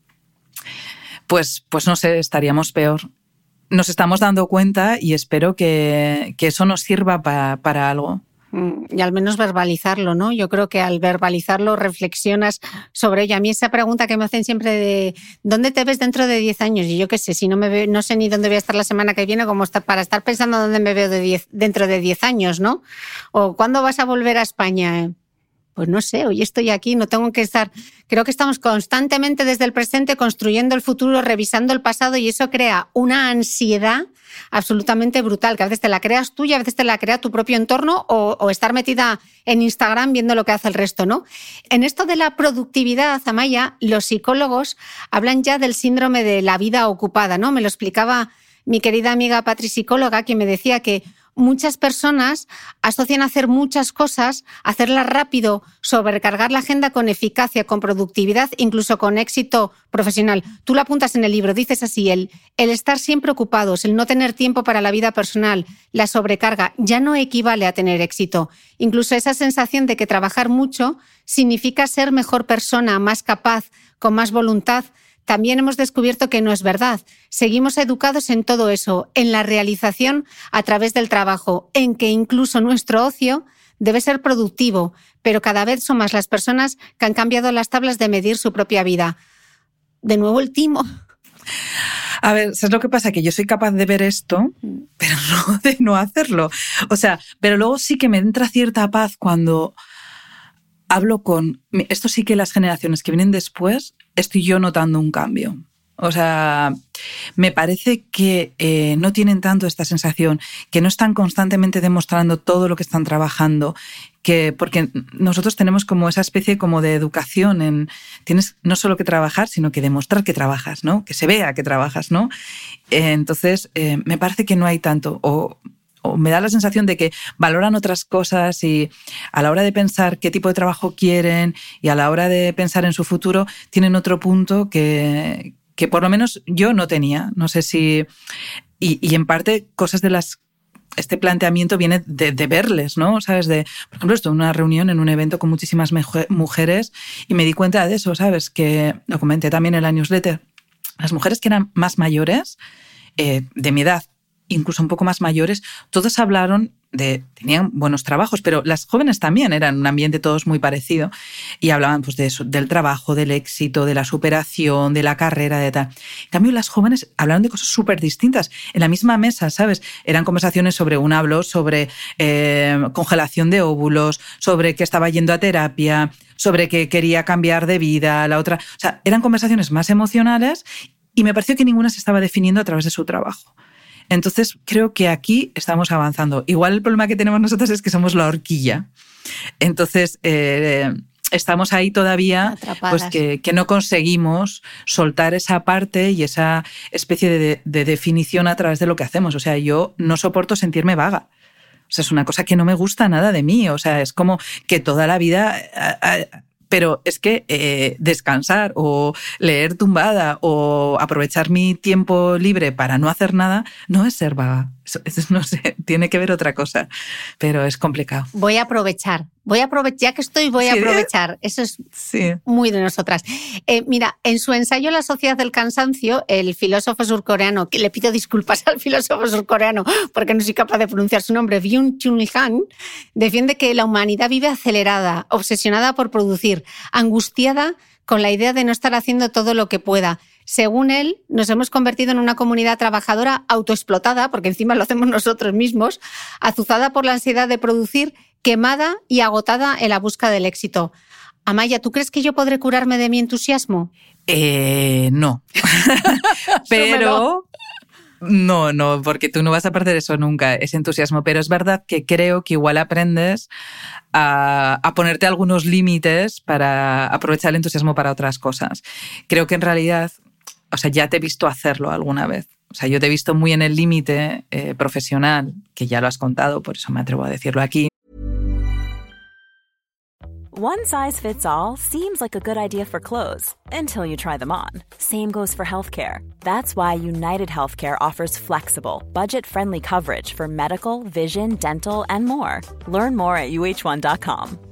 pues, pues no sé, estaríamos peor nos estamos dando cuenta y espero que, eso nos sirva para algo. Mm, y al menos verbalizarlo, ¿no? Yo creo que al verbalizarlo reflexionas sobre ello. A mí esa pregunta que me hacen siempre de ¿dónde te ves dentro de 10 años? Y yo qué sé, si no me veo, no sé ni dónde voy a estar la semana que viene, como para estar pensando dónde me veo de dentro de 10 años, ¿no? O ¿cuándo vas a volver a España? Pues no sé, hoy estoy aquí, no tengo que estar. Creo que estamos constantemente desde el presente construyendo el futuro, revisando el pasado y eso crea una ansiedad absolutamente brutal, que a veces te la creas tú y a veces te la crea tu propio entorno o, estar metida en Instagram viendo lo que hace el resto, ¿no? En esto de la productividad, Amaya, los psicólogos hablan ya del síndrome de la vida ocupada, ¿no? Me lo explicaba mi querida amiga Patri psicóloga, que me decía que muchas personas asocian hacer muchas cosas, hacerlas rápido, sobrecargar la agenda con eficacia, con productividad, incluso con éxito profesional. Tú lo apuntas en el libro, dices así, el, el estar siempre ocupados, el no tener tiempo para la vida personal, la sobrecarga, ya no equivale a tener éxito. Incluso esa sensación de que trabajar mucho significa ser mejor persona, más capaz, con más voluntad, también hemos descubierto que no es verdad. Seguimos educados en todo eso, en la realización a través del trabajo, en que incluso nuestro ocio debe ser productivo, pero cada vez son más las personas que han cambiado las tablas de medir su propia vida. De nuevo el timo. A ver, ¿sabes lo que pasa? Que yo soy capaz de ver esto, pero no de no hacerlo. O sea, pero luego sí que me entra cierta paz cuando hablo con... Esto sí que las generaciones que vienen después estoy yo notando un cambio. O sea, me parece que eh, no tienen tanto esta sensación, que no están constantemente demostrando todo lo que están trabajando, que porque nosotros tenemos como esa especie como de educación en tienes no solo que trabajar, sino que demostrar que trabajas, ¿no? Que se vea que trabajas, ¿no? entonces, eh, me parece que no hay tanto me da la sensación de que valoran otras cosas y a la hora de pensar qué tipo de trabajo quieren y a la hora de pensar en su futuro tienen otro punto que, que por lo menos yo no tenía. No sé si... Y, en parte cosas de las este planteamiento viene de, verles, ¿no? ¿Sabes? De, por ejemplo, esto, una reunión en un evento con muchísimas mujeres y me di cuenta de eso, ¿sabes? Que lo comenté también en la newsletter. Las mujeres que eran más mayores, eh, de mi edad, incluso un poco más mayores, todos hablaron de, tenían buenos trabajos, pero las jóvenes también eran un ambiente todos muy parecido y hablaban pues del trabajo, del éxito, de la superación, de la carrera, de tal. En cambio, las jóvenes hablaron de cosas súper distintas. En la misma mesa, ¿sabes? Eran conversaciones sobre un hablo, sobre eh, congelación de óvulos, sobre que estaba yendo a terapia, sobre que quería cambiar de vida, la otra. O sea, eran conversaciones más emocionales y me pareció que ninguna se estaba definiendo a través de su trabajo. Entonces, creo que aquí estamos avanzando. Igual el problema que tenemos nosotros es que somos la horquilla. Entonces, eh, estamos ahí todavía, pues que, no conseguimos soltar esa parte y esa especie de, de, definición a través de lo que hacemos. O sea, yo no soporto sentirme vaga. O sea, es una cosa que no me gusta nada de mí. O sea, es como que toda la vida pero es que eh, descansar o leer tumbada o aprovechar mi tiempo libre para no hacer nada no es ser vaga, no sé, tiene que ver otra cosa, pero es complicado. Voy a aprovechar, voy a aprovechar, ya que estoy, voy a aprovechar. Eso es muy de nosotras. Eh, mira, en su ensayo La sociedad del cansancio, el filósofo surcoreano, que le pido disculpas al filósofo surcoreano porque no soy capaz de pronunciar su nombre, Byung Chun Han, defiende que la humanidad vive acelerada, obsesionada por producir, angustiada con la idea de no estar haciendo todo lo que pueda según él, nos hemos convertido en una comunidad trabajadora autoexplotada, porque encima lo hacemos nosotros mismos, azuzada por la ansiedad de producir, quemada y agotada en la busca del éxito. Amaya, ¿tú crees que yo podré curarme de mi entusiasmo? Eh, no. Pero no, no, porque tú no vas a perder eso nunca, ese entusiasmo. Pero es verdad que creo que igual aprendes a, a, ponerte algunos límites para aprovechar el entusiasmo para otras cosas. Creo que en realidad o sea, ya te he visto hacerlo alguna vez. O sea, yo te he visto muy en el límite eh, profesional, que ya lo has contado, por eso me atrevo a decirlo aquí. One size fits all seems like a good idea for clothes until you try them on. Same goes for healthcare. That's why United Healthcare offers flexible, budget-friendly coverage for medical, vision, dental, and more. Learn more at uh1.com.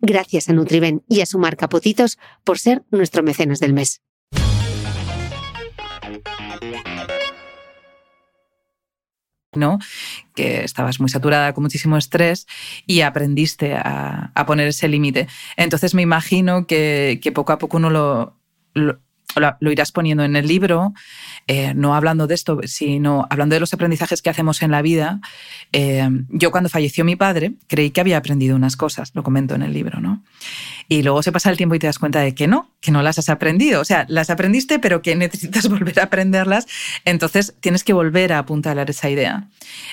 Gracias a Nutriben y a su marca por ser nuestro mecenas del mes. ¿no? que estabas muy saturada con muchísimo estrés y aprendiste a, poner ese límite. Entonces me imagino que, poco a poco uno lo, irás poniendo en el libro, eh, no hablando de esto, sino hablando de los aprendizajes que hacemos en la vida. Eh, yo cuando falleció mi padre creí que había aprendido unas cosas, lo comento en el libro, ¿no? Y luego se pasa el tiempo y te das cuenta de que no, que no las has aprendido. O sea, las aprendiste, pero que necesitas volver a aprenderlas. Entonces tienes que volver a apuntalar esa idea.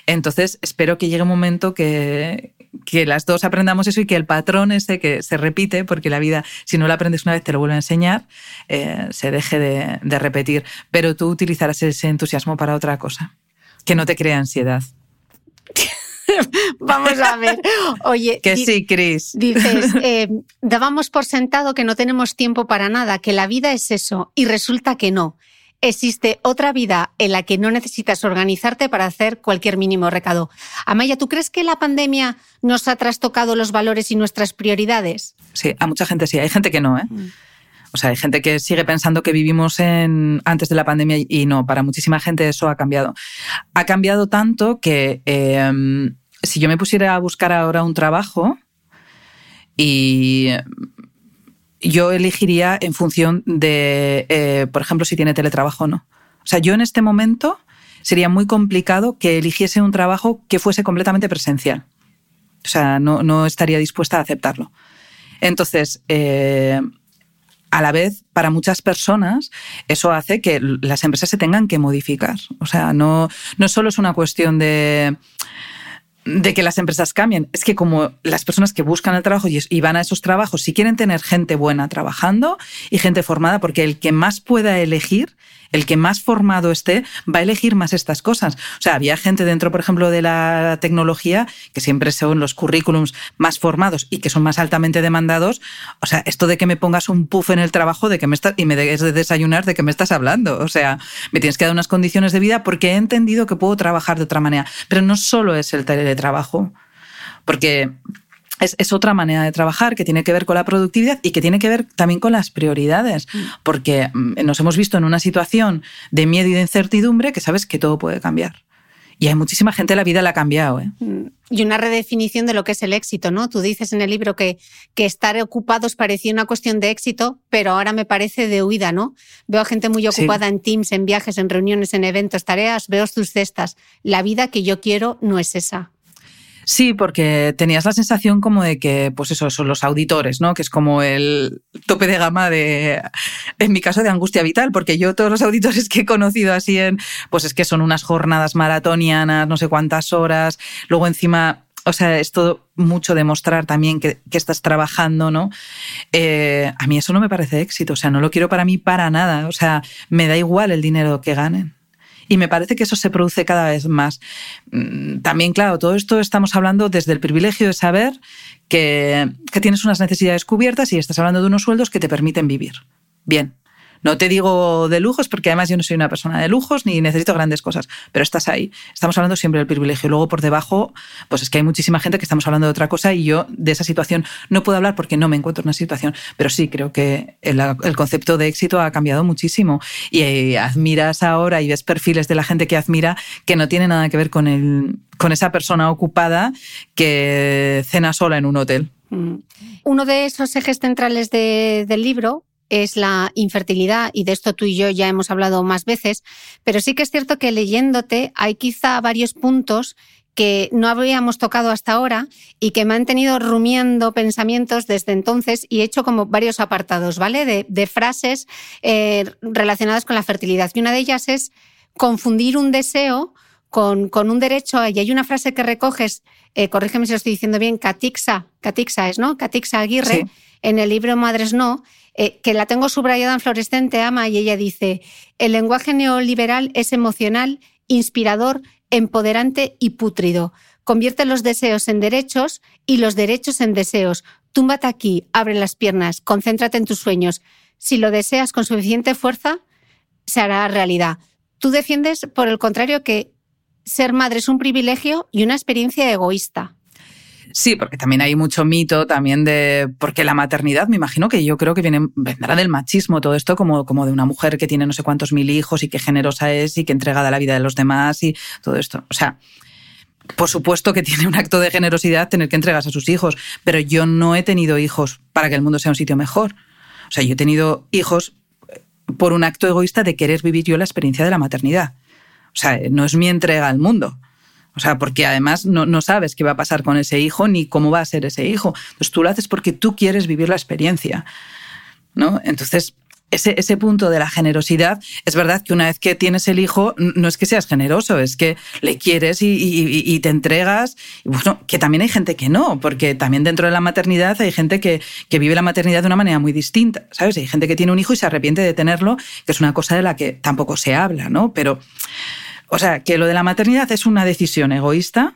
Entonces espero que llegue un momento que, que las dos aprendamos eso y que el patrón ese que se repite, porque la vida, si no lo aprendes una vez, te lo vuelve a enseñar, eh, se deje de, de repetir. Pero tú utilizarás ese entusiasmo para otra cosa, que no te crea ansiedad. Vamos a ver. Oye. Que sí, Cris. Dices, eh, dábamos por sentado que no tenemos tiempo para nada, que la vida es eso, y resulta que no existe otra vida en la que no necesitas organizarte para hacer cualquier mínimo recado. Amaya, ¿tú crees que la pandemia nos ha trastocado los valores y nuestras prioridades? Sí, a mucha gente sí, hay gente que no, ¿eh? Mm. O sea, hay gente que sigue pensando que vivimos en, antes de la pandemia y no, para muchísima gente eso ha cambiado. Ha cambiado tanto que em, si yo me pusiera a buscar ahora un trabajo y yo elegiría en función de, eh, por ejemplo, si tiene teletrabajo o no. O sea, yo en este momento sería muy complicado que eligiese un trabajo que fuese completamente presencial. O sea, no, estaría dispuesta a aceptarlo. Entonces, eh, a la vez, para muchas personas, eso hace que las empresas se tengan que modificar. O sea, no, no solo es una cuestión de de que las empresas cambien. Es que como las personas que buscan el trabajo y van a esos trabajos, si quieren tener gente buena trabajando y gente formada, porque el que más pueda elegir el que más formado esté va a elegir más estas cosas. O sea, había gente dentro, por ejemplo, de la tecnología, que siempre son los currículums más formados y que son más altamente demandados. O sea, esto de que me pongas un puff en el trabajo de que me estás, y me des de desayunar, de que me estás hablando. O sea, me tienes que dar unas condiciones de vida porque he entendido que puedo trabajar de otra manera. Pero no solo es el teletrabajo, porque es, otra manera de trabajar que tiene que ver con la productividad y que tiene que ver también con las prioridades, mm. porque mm, nos hemos visto en una situación de miedo y de incertidumbre que sabes que todo puede cambiar. Y hay muchísima gente, la vida la ha cambiado. ¿eh? Mm. Y una redefinición de lo que es el éxito, ¿no? Tú dices en el libro que, que estar ocupados parecía una cuestión de éxito, pero ahora me parece de huida, ¿no? Veo a gente muy ocupada en Teams, en viajes, en reuniones, en eventos, tareas, veo tus cestas. La vida que yo quiero no es esa. Sí, porque tenías la sensación como de que, pues eso, son los auditores, ¿no? Que es como el tope de gama de, en mi caso, de angustia vital, porque yo todos los auditores que he conocido así pues es que son unas jornadas maratonianas, no sé cuántas horas, luego encima o sea, es todo mucho demostrar también que, estás trabajando, ¿no? Eh, a mí eso no me parece éxito, o sea, no lo quiero para mí para nada, o sea, me da igual el dinero que ganen. Y me parece que eso se produce cada vez más. Mm, también, claro, todo esto estamos hablando desde el privilegio de saber que, que tienes unas necesidades cubiertas y estás hablando de unos sueldos que te permiten vivir. Bien, no te digo de lujos, porque además yo no soy una persona de lujos ni necesito grandes cosas, pero estás ahí. Estamos hablando siempre del privilegio. Luego por debajo, pues es que hay muchísima gente que estamos hablando de otra cosa y yo de esa situación no puedo hablar porque no me encuentro en una situación, pero sí creo que el, concepto de éxito ha cambiado muchísimo y eh, admiras ahora y ves perfiles de la gente que admira que no tiene nada que ver con, el, con esa persona ocupada que cena sola en un hotel. Mm. Uno de esos ejes centrales del libro es la infertilidad, y de esto tú y yo ya hemos hablado más veces, pero sí que es cierto que leyéndote hay quizá varios puntos que no habíamos tocado hasta ahora y que me han tenido rumiando pensamientos desde entonces y he hecho como varios apartados, ¿vale? De, frases eh, relacionadas con la fertilidad. Y una de ellas es confundir un deseo con, con, un derecho, y hay una frase que recoges, eh, corrígeme si lo estoy diciendo bien, Catixa, Catixa es, ¿no? Catixa Aguirre, en el libro Madres No, eh, que la tengo subrayada en fluorescente ama y ella dice, el lenguaje neoliberal es emocional, inspirador, empoderante y pútrido. Convierte los deseos en derechos y los derechos en deseos. Túmbate aquí, abre las piernas, concéntrate en tus sueños. Si lo deseas con suficiente fuerza, se hará realidad. Tú defiendes, por el contrario, que ser madre es un privilegio y una experiencia egoísta. Sí, porque también hay mucho mito también de. Porque la maternidad, me imagino que yo creo que viene, vendrá del machismo todo esto, como, como de una mujer que tiene no sé cuántos mil hijos y que generosa es y que entregada a la vida de los demás y todo esto. O sea, por supuesto que tiene un acto de generosidad tener que entregarse a sus hijos, pero yo no he tenido hijos para que el mundo sea un sitio mejor. O sea, yo he tenido hijos por un acto egoísta de querer vivir yo la experiencia de la maternidad. O sea, no es mi entrega al mundo. O sea, porque además no, sabes qué va a pasar con ese hijo ni cómo va a ser ese hijo. Entonces tú lo haces porque tú quieres vivir la experiencia. ¿no? Entonces, ese, ese, punto de la generosidad, es verdad que una vez que tienes el hijo, no es que seas generoso, es que le quieres y, te entregas. Que también hay gente que no, porque también dentro de la maternidad hay gente que, que, vive la maternidad de una manera muy distinta, ¿sabes? Hay gente que tiene un hijo y se arrepiente de tenerlo, que es una cosa de la que tampoco se habla, ¿no? Pero o sea, que lo de la maternidad es una decisión egoísta,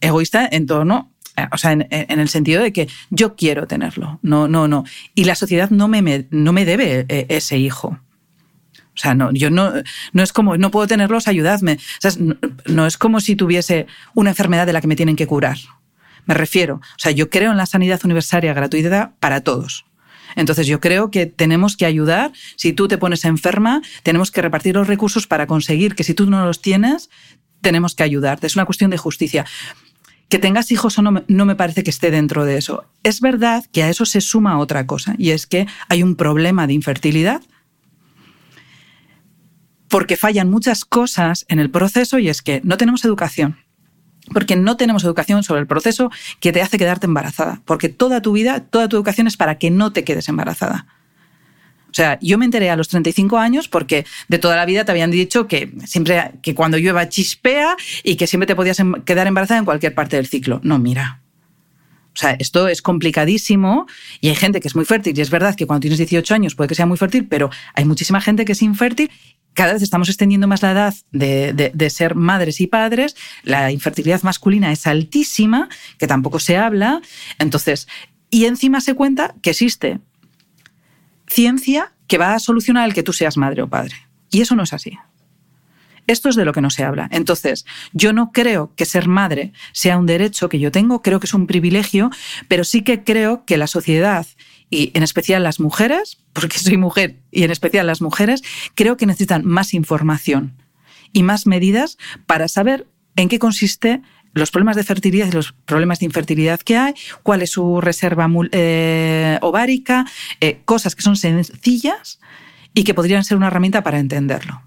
egoísta en torno, eh, o sea, en, el sentido de que yo quiero tenerlo, no, no, no. Y la sociedad no me, no me debe eh, ese hijo. O sea, no, yo no, no es como, no puedo tenerlos, ayudadme. O sea, no, es como si tuviese una enfermedad de la que me tienen que curar. Me refiero, o sea, yo creo en la sanidad universal gratuita para todos. Entonces yo creo que tenemos que ayudar. Si tú te pones enferma, tenemos que repartir los recursos para conseguir que si tú no los tienes, tenemos que ayudarte. Es una cuestión de justicia. Que tengas hijos o no, no me parece que esté dentro de eso. Es verdad que a eso se suma otra cosa, y es que hay un problema de infertilidad porque fallan muchas cosas en el proceso y es que no tenemos educación porque no tenemos educación sobre el proceso que te hace quedarte embarazada, porque toda tu vida, toda tu educación es para que no te quedes embarazada. O sea, yo me enteré a los 35 años porque de toda la vida te habían dicho que siempre que cuando llueva chispea y que siempre te podías em, quedar embarazada en cualquier parte del ciclo. No, mira. O sea, esto es complicadísimo y hay gente que es muy fértil y es verdad que cuando tienes 18 años puede que sea muy fértil, pero hay muchísima gente que es infértil cada vez estamos extendiendo más la edad de, de, ser madres y padres, la infertilidad masculina es altísima, que tampoco se habla, entonces, y encima se cuenta que existe ciencia que va a solucionar el que tú seas madre o padre. Y eso no es así. Esto es de lo que no se habla. Entonces, yo no creo que ser madre sea un derecho que yo tengo, creo que es un privilegio, pero sí que creo que la sociedad y en especial las mujeres, porque soy mujer y en especial las mujeres, creo que necesitan más información y más medidas para saber en qué consiste los problemas de fertilidad y los problemas de infertilidad que hay, cuál es su reserva eh, ovárica, eh, cosas que son sencillas y que podrían ser una herramienta para entenderlo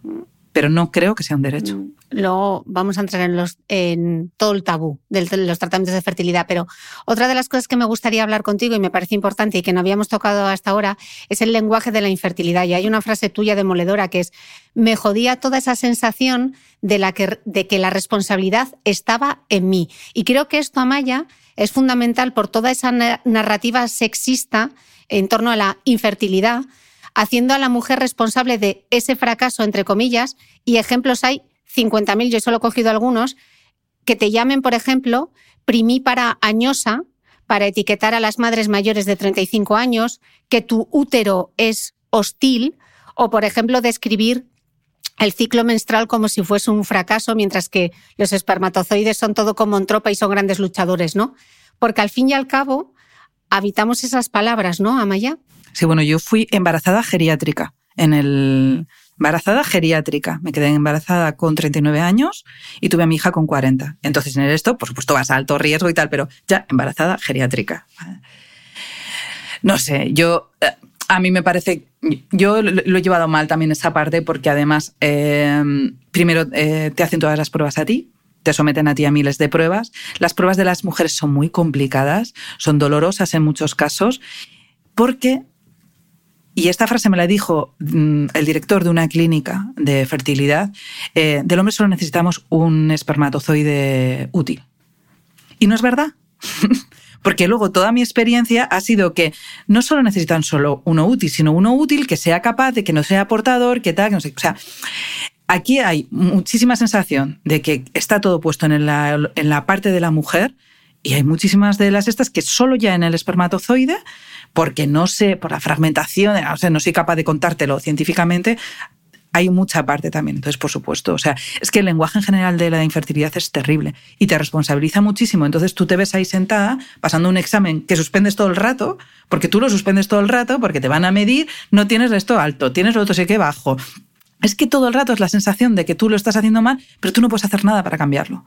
pero no creo que sea un derecho. Mm, luego vamos a entrar en, los, en todo el tabú de los tratamientos de fertilidad, pero otra de las cosas que me gustaría hablar contigo y me parece importante y que no habíamos tocado hasta ahora es el lenguaje de la infertilidad. Y hay una frase tuya demoledora que es, me jodía toda esa sensación de, la que, de que la responsabilidad estaba en mí. Y creo que esto, Amaya, es fundamental por toda esa narrativa sexista en torno a la infertilidad haciendo a la mujer responsable de ese fracaso, entre comillas, y ejemplos hay 50.000, yo solo he cogido algunos, que te llamen, por ejemplo, primípara añosa para etiquetar a las madres mayores de 35 años, que tu útero es hostil, o, por ejemplo, describir el ciclo menstrual como si fuese un fracaso, mientras que los espermatozoides son todo como en tropa y son grandes luchadores, ¿no? Porque al fin y al cabo habitamos esas palabras, ¿no, Amaya? Sí, bueno, yo fui embarazada geriátrica en el embarazada geriátrica. Me quedé embarazada con 39 años y tuve a mi hija con 40. Entonces, en esto, por supuesto, vas a alto riesgo y tal, pero ya embarazada geriátrica. No sé, yo eh, a mí me parece, yo lo he llevado mal también esa parte porque además, eh, primero eh, te hacen todas las pruebas a ti, te someten a ti a miles de pruebas. Las pruebas de las mujeres son muy complicadas, son dolorosas en muchos casos, porque y esta frase me la dijo mm, el director de una clínica de fertilidad. Eh, del hombre solo necesitamos un espermatozoide útil. Y no es verdad. Porque luego toda mi experiencia ha sido que no solo necesitan solo uno útil, sino uno útil que sea capaz de que no sea portador, que tal, que no sé. O sea, aquí hay muchísima sensación de que está todo puesto en la, en la parte de la mujer y hay muchísimas de las estas que solo ya en el espermatozoide porque no sé, por la fragmentación, o sea, no soy capaz de contártelo científicamente, hay mucha parte también. Entonces, por supuesto, o sea, es que el lenguaje en general de la infertilidad es terrible y te responsabiliza muchísimo. Entonces, tú te ves ahí sentada pasando un examen que suspendes todo el rato, porque tú lo suspendes todo el rato, porque te van a medir, no tienes esto alto, tienes lo otro sé que bajo. Es que todo el rato es la sensación de que tú lo estás haciendo mal, pero tú no puedes hacer nada para cambiarlo.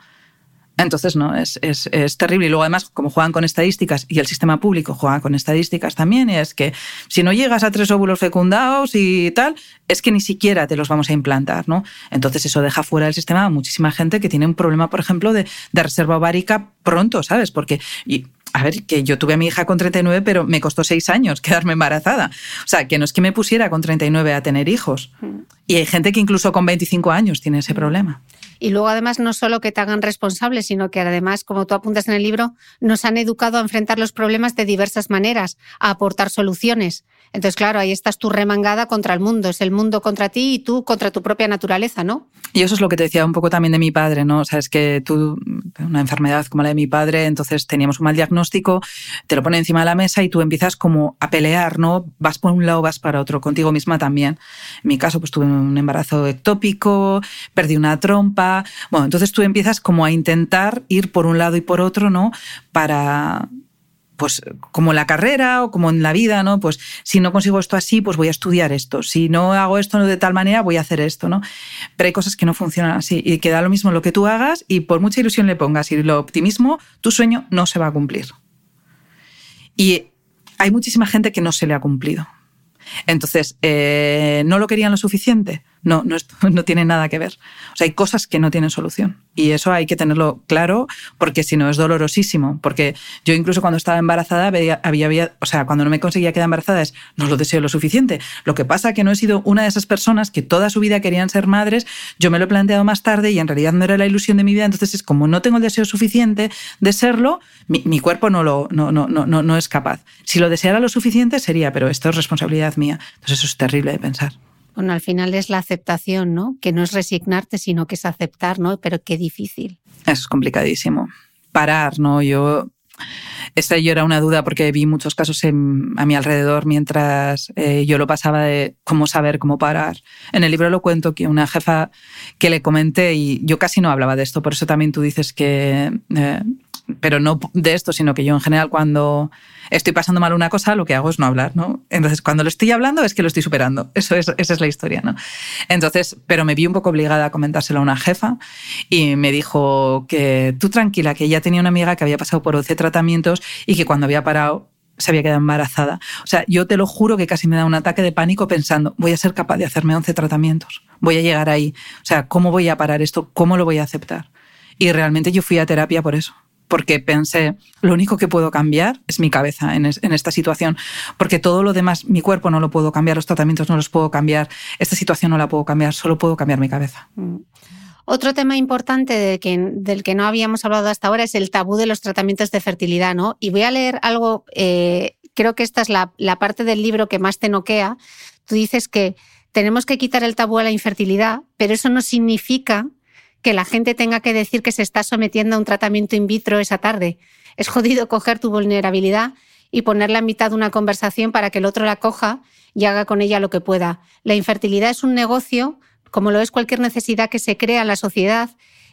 Entonces, no, es, es, es, terrible. Y luego, además, como juegan con estadísticas y el sistema público juega con estadísticas también, es que si no llegas a tres óvulos fecundados y tal, es que ni siquiera te los vamos a implantar, ¿no? Entonces, eso deja fuera del sistema a muchísima gente que tiene un problema, por ejemplo, de, de reserva ovárica pronto, ¿sabes? Porque. Y, a ver, que yo tuve a mi hija con 39, pero me costó seis años quedarme embarazada. O sea, que no es que me pusiera con 39 a tener hijos. Mm. Y hay gente que incluso con 25 años tiene ese problema. Y luego además no solo que te hagan responsable, sino que además, como tú apuntas en el libro, nos han educado a enfrentar los problemas de diversas maneras, a aportar soluciones. Entonces, claro, ahí estás tú remangada contra el mundo, es el mundo contra ti y tú contra tu propia naturaleza, ¿no? Y eso es lo que te decía un poco también de mi padre, ¿no? O sea, es que tú, una enfermedad como la de mi padre, entonces teníamos un mal diagnóstico, te lo pone encima de la mesa y tú empiezas como a pelear, ¿no? Vas por un lado, vas para otro, contigo misma también. En mi caso, pues tuve un embarazo ectópico, perdí una trompa, bueno, entonces tú empiezas como a intentar ir por un lado y por otro, ¿no? Para, pues como la carrera o como en la vida, ¿no? Pues si no consigo esto así, pues voy a estudiar esto. Si no hago esto de tal manera, voy a hacer esto, ¿no? Pero hay cosas que no funcionan así y que da lo mismo lo que tú hagas y por mucha ilusión le pongas y lo optimismo, tu sueño no se va a cumplir. Y hay muchísima gente que no se le ha cumplido. Entonces, eh, ¿no lo querían lo suficiente? No, no, no, tiene nada que ver. O sea, hay cosas que no tienen solución. Y eso hay que tenerlo claro porque si no es dolorosísimo. Porque yo incluso cuando estaba embarazada, había, o sea, cuando no me conseguía quedar embarazada es, no lo deseo lo suficiente. Lo que pasa es que no he sido una de esas personas que toda su vida querían ser madres. Yo me lo he planteado más tarde y en realidad no era la ilusión de mi vida. Entonces es como no tengo el deseo suficiente de serlo, mi, mi cuerpo no, lo, no, no, no, no es capaz. Si lo deseara lo suficiente sería, pero esto es responsabilidad mía. Entonces eso es terrible de pensar. Bueno, al final es la aceptación, ¿no? Que no es resignarte, sino que es aceptar, ¿no? Pero qué difícil. Es complicadísimo. Parar, ¿no? Yo esta yo era una duda porque vi muchos casos a mi alrededor mientras eh, yo lo pasaba de cómo saber cómo parar. En el libro lo cuento que una jefa que le comenté y yo casi no hablaba de esto, por eso también tú dices que eh, pero no de esto, sino que yo en general cuando estoy pasando mal una cosa, lo que hago es no hablar, ¿no? Entonces, cuando lo estoy hablando es que lo estoy superando. Eso es, esa es la historia, ¿no? Entonces, pero me vi un poco obligada a comentárselo a una jefa y me dijo que tú tranquila, que ella tenía una amiga que había pasado por 11 tratamientos y que cuando había parado se había quedado embarazada. O sea, yo te lo juro que casi me da un ataque de pánico pensando, voy a ser capaz de hacerme 11 tratamientos, voy a llegar ahí. O sea, ¿cómo voy a parar esto? ¿Cómo lo voy a aceptar? Y realmente yo fui a terapia por eso porque pensé, lo único que puedo cambiar es mi cabeza en, esta situación, porque todo lo demás, mi cuerpo no lo puedo cambiar, los tratamientos no los puedo cambiar, esta situación no la puedo cambiar, solo puedo cambiar mi cabeza. Mm. Otro tema importante del que no habíamos hablado hasta ahora es el tabú de los tratamientos de fertilidad, ¿no? Y voy a leer algo, eh, creo que esta es la, la parte del libro que más te noquea. Tú dices que tenemos que quitar el tabú a la infertilidad, pero eso no significa que la gente tenga que decir que se está sometiendo a un tratamiento in vitro esa tarde. Es jodido coger tu vulnerabilidad y ponerla en mitad de una conversación para que el otro la coja y haga con ella lo que pueda. La infertilidad es un negocio, como lo es cualquier necesidad que se crea en la sociedad,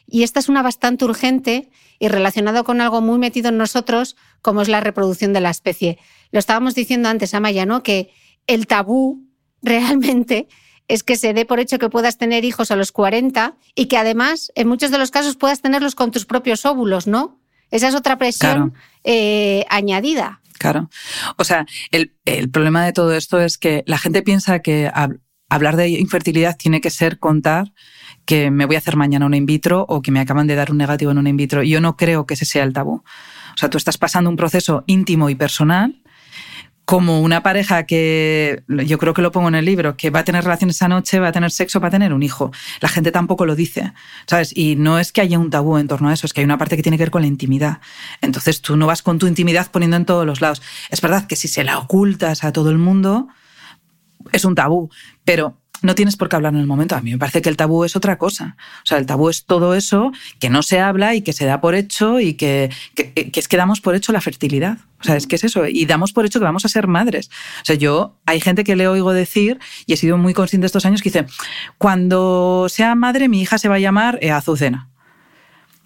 y esta es una bastante urgente y relacionado con algo muy metido en nosotros, como es la reproducción de la especie. Lo estábamos diciendo antes, Amaya, ¿no? Que el tabú realmente es que se dé por hecho que puedas tener hijos a los 40 y que además, en muchos de los casos, puedas tenerlos con tus propios óvulos, ¿no? Esa es otra presión eh, añadida. Claro. O sea, el, problema de todo esto es que la gente piensa que hablar de infertilidad tiene que ser contar que me voy a hacer mañana un in vitro o que me acaban de dar un negativo en un in vitro. Yo no creo que ese sea el tabú. O sea, tú estás pasando un proceso íntimo y personal como una pareja que, yo creo que lo pongo en el libro, que va a tener relaciones esa noche, va a tener sexo, va a tener un hijo. La gente tampoco lo dice, ¿sabes? Y no es que haya un tabú en torno a eso, es que hay una parte que tiene que ver con la intimidad. Entonces tú no vas con tu intimidad poniendo en todos los lados. Es verdad que si se la ocultas a todo el mundo, es un tabú, pero no tienes por qué hablar en el momento. A mí me parece que el tabú es otra cosa. O sea, el tabú es todo eso que no se habla y que se da por hecho y que, es que damos por hecho la fertilidad. O sea, es que es eso. Y damos por hecho que vamos a ser madres. O sea, yo, hay gente que le oigo decir, y he sido muy consciente estos años, que dice, cuando sea madre, mi hija se va a llamar eh, Azucena.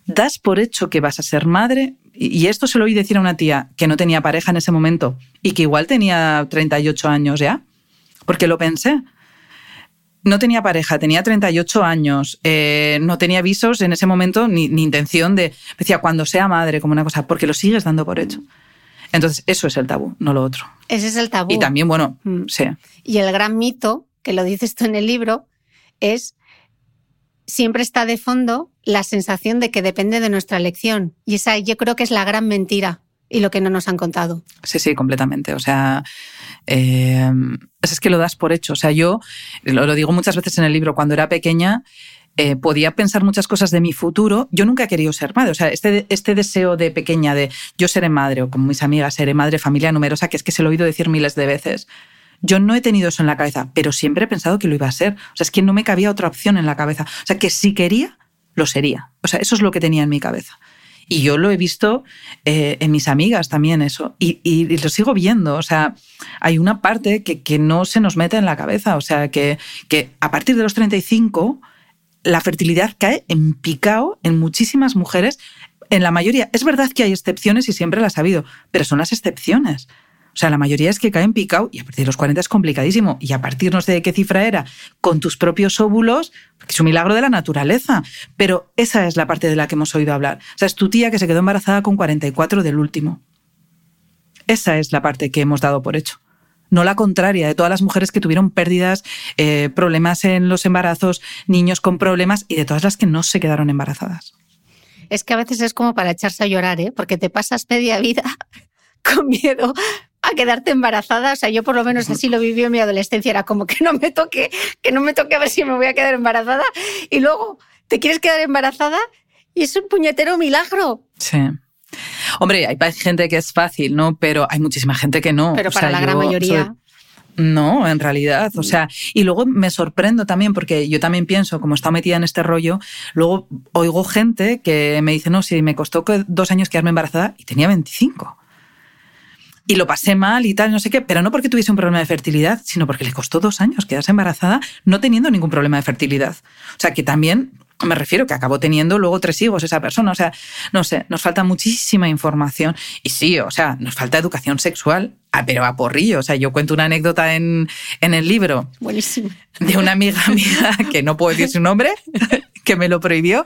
Das por hecho que vas a ser madre, y esto se lo oí decir a una tía que no tenía pareja en ese momento y que igual tenía 38 años ya, porque lo pensé no tenía pareja, tenía 38 años, eh, no tenía avisos en ese momento ni, intención de, decía, cuando sea madre, como una cosa, porque lo sigues dando por hecho. Entonces, eso es el tabú, no lo otro. Ese es el tabú. Y también, bueno, mm. sí. Y el gran mito, que lo dices tú en el libro, es siempre está de fondo la sensación de que depende de nuestra elección. Y esa yo creo que es la gran mentira y lo que no nos han contado. Sí, sí, completamente. O sea, eh, es que lo das por hecho. O sea, yo lo, digo muchas veces en el libro, cuando era pequeña, eh, podía pensar muchas cosas de mi futuro. Yo nunca he querido ser madre. O sea, este, este deseo de pequeña de yo seré madre o como mis amigas seré madre, familia numerosa, que es que se lo he oído decir miles de veces. Yo no he tenido eso en la cabeza, pero siempre he pensado que lo iba a ser. O sea, es que no me cabía otra opción en la cabeza. O sea, que si quería, lo sería. O sea, eso es lo que tenía en mi cabeza. Y yo lo he visto eh, en mis amigas también eso. Y, lo sigo viendo. O sea, hay una parte que, que, no se nos mete en la cabeza. O sea, que, que a partir de los 35 la fertilidad cae en picado en muchísimas mujeres. En la mayoría, es verdad que hay excepciones y siempre las ha habido, pero son las excepciones. O sea, la mayoría es que caen picado y a partir de los 40 es complicadísimo. Y a partir no sé de qué cifra era, con tus propios óvulos, es un milagro de la naturaleza. Pero esa es la parte de la que hemos oído hablar. O sea, es tu tía que se quedó embarazada con 44 del último. Esa es la parte que hemos dado por hecho. No la contraria de todas las mujeres que tuvieron pérdidas, eh, problemas en los embarazos, niños con problemas y de todas las que no se quedaron embarazadas. Es que a veces es como para echarse a llorar, ¿eh? porque te pasas media vida con miedo a quedarte embarazada. O sea, yo por lo menos así lo viví en mi adolescencia. Era como que no me toque, que no me toque a ver si me voy a quedar embarazada. Y luego te quieres quedar embarazada y es un puñetero milagro. Sí. Hombre, hay gente que es fácil, ¿no? Pero hay muchísima gente que no. Pero para la gran mayoría. No, en realidad. O sea, y luego me sorprendo también porque yo también pienso, como está metida en este rollo, luego oigo gente que me dice, no, si me costó dos años quedarme embarazada y tenía 25. Y lo pasé mal y tal, no sé qué, pero no porque tuviese un problema de fertilidad, sino porque le costó dos años quedarse embarazada no teniendo ningún problema de fertilidad. O sea, que también me refiero que acabó teniendo luego tres hijos esa persona. O sea, no sé, nos falta muchísima información. Y sí, o sea, nos falta educación sexual, ah, pero a porrillo. O sea, yo cuento una anécdota en, en el libro. Buenísimo. De una amiga mía, que no puedo decir su nombre, que me lo prohibió,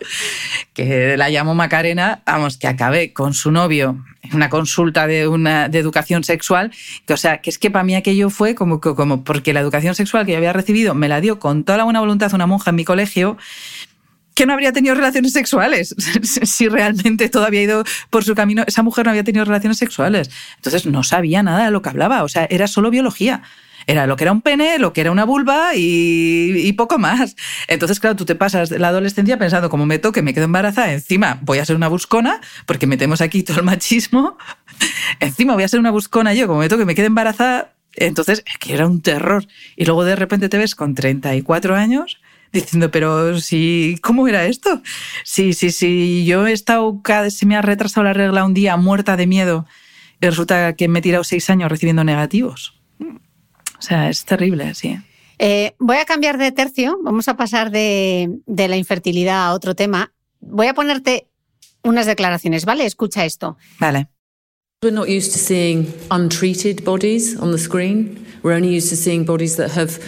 que la llamo Macarena, vamos, que acabé con su novio en una consulta de, una, de educación sexual, que, o sea, que es que para mí aquello fue como, como porque la educación sexual que yo había recibido me la dio con toda la buena voluntad una monja en mi colegio, que no habría tenido relaciones sexuales si realmente todo había ido por su camino. Esa mujer no había tenido relaciones sexuales. Entonces no sabía nada de lo que hablaba, o sea, era solo biología. Era lo que era un pene, lo que era una vulva y, poco más. Entonces, claro, tú te pasas la adolescencia pensando, como me toque, me quedo embarazada, encima voy a ser una buscona, porque metemos aquí todo el machismo, encima voy a ser una buscona yo, como me toque, me quedo embarazada. Entonces, es que era un terror. Y luego de repente te ves con 34 años diciendo, pero si, ¿cómo era esto? Sí, sí, sí, yo he estado, se me ha retrasado la regla un día muerta de miedo y resulta que me he tirado seis años recibiendo negativos. O sea, es terrible, sí. Eh, voy a cambiar de tercio, vamos a pasar de, de, la infertilidad a otro tema. Voy a ponerte unas declaraciones, ¿vale? Escucha esto. Vale. We're not used to seeing untreated bodies on the screen. We're only used to seeing bodies that have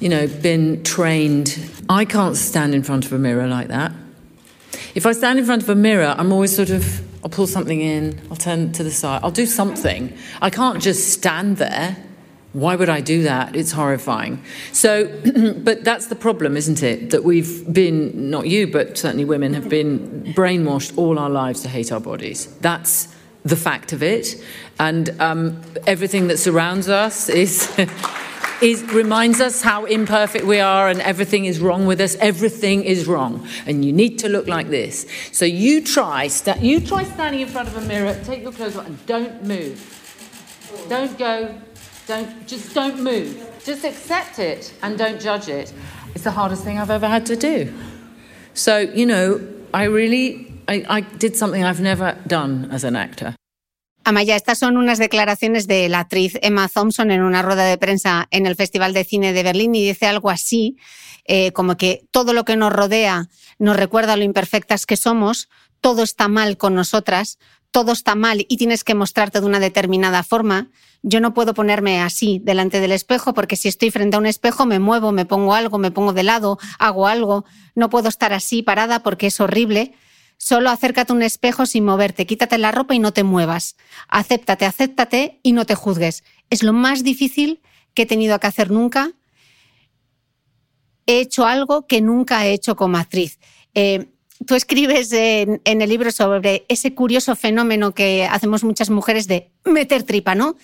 you know, been trained. I can't stand in front of a mirror like that. If I stand in front of a mirror, I'm always sort of, I'll pull something in, I'll turn to the side, I'll do something. I can't just stand there. Why would I do that? It's horrifying. So, but that's the problem, isn't it? That we've been, not you, but certainly women, have been brainwashed all our lives to hate our bodies. That's the fact of it. And um, everything that surrounds us is. is, reminds us how imperfect we are and everything is wrong with us. Everything is wrong. And you need to look like this. So you try, sta- you try standing in front of a mirror, take your clothes off and don't move. Don't go, don't, just don't move. Just accept it and don't judge it. It's the hardest thing I've ever had to do. So, you know, I really, I, I did something I've never done as an actor. Amaya, estas son unas declaraciones de la actriz Emma Thompson en una rueda de prensa en el Festival de Cine de Berlín y dice algo así, eh, como que todo lo que nos rodea nos recuerda lo imperfectas que somos, todo está mal con nosotras, todo está mal y tienes que mostrarte de una determinada forma. Yo no puedo ponerme así delante del espejo porque si estoy frente a un espejo me muevo, me pongo algo, me pongo de lado, hago algo. No puedo estar así parada porque es horrible. Solo acércate a un espejo sin moverte, quítate la ropa y no te muevas. Acéptate, acéptate y no te juzgues. Es lo más difícil que he tenido que hacer nunca. He hecho algo que nunca he hecho como actriz. Eh, tú escribes en, el libro sobre ese curioso fenómeno que hacemos muchas mujeres de meter tripa, ¿no?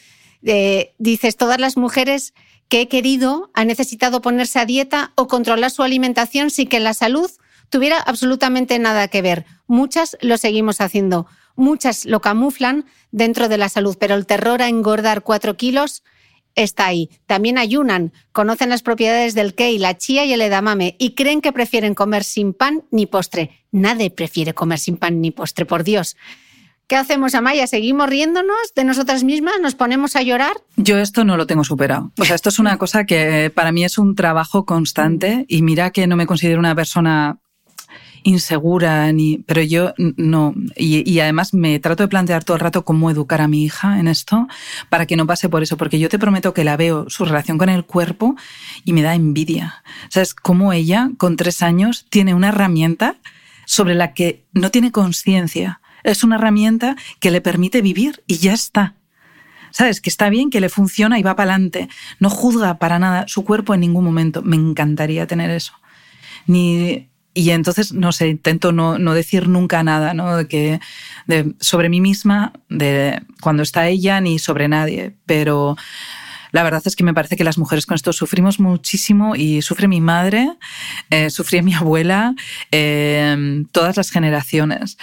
Dices, todas las mujeres que he querido han necesitado ponerse a dieta o controlar su alimentación sin que la salud tuviera absolutamente nada que ver. Muchas lo seguimos haciendo, muchas lo camuflan dentro de la salud, pero el terror a engordar cuatro kilos está ahí. También ayunan, conocen las propiedades del kei, la chía y el edamame y creen que prefieren comer sin pan ni postre. Nadie prefiere comer sin pan ni postre, por Dios. ¿Qué hacemos, Amaya? ¿Seguimos riéndonos de nosotras mismas? ¿Nos ponemos a llorar? Yo esto no lo tengo superado. O sea, esto es una cosa que para mí es un trabajo constante y mira que no me considero una persona insegura, ni, pero yo no. Y, además me trato de plantear todo el rato cómo educar a mi hija en esto para que no pase por eso, porque yo te prometo que la veo su relación con el cuerpo y me da envidia. ¿Sabes? Cómo ella, con tres años, tiene una herramienta sobre la que no tiene conciencia. Es una herramienta que le permite vivir y ya está. ¿Sabes? Que está bien, que le funciona y va para adelante. No juzga para nada su cuerpo en ningún momento. Me encantaría tener eso. Ni y entonces, no sé, intento no, no decir nunca nada ¿no? de que, sobre mí misma, de cuando está ella, ni sobre nadie. Pero la verdad es que me parece que las mujeres con esto sufrimos muchísimo y sufre mi madre, eh, mi abuela, eh, todas las generaciones.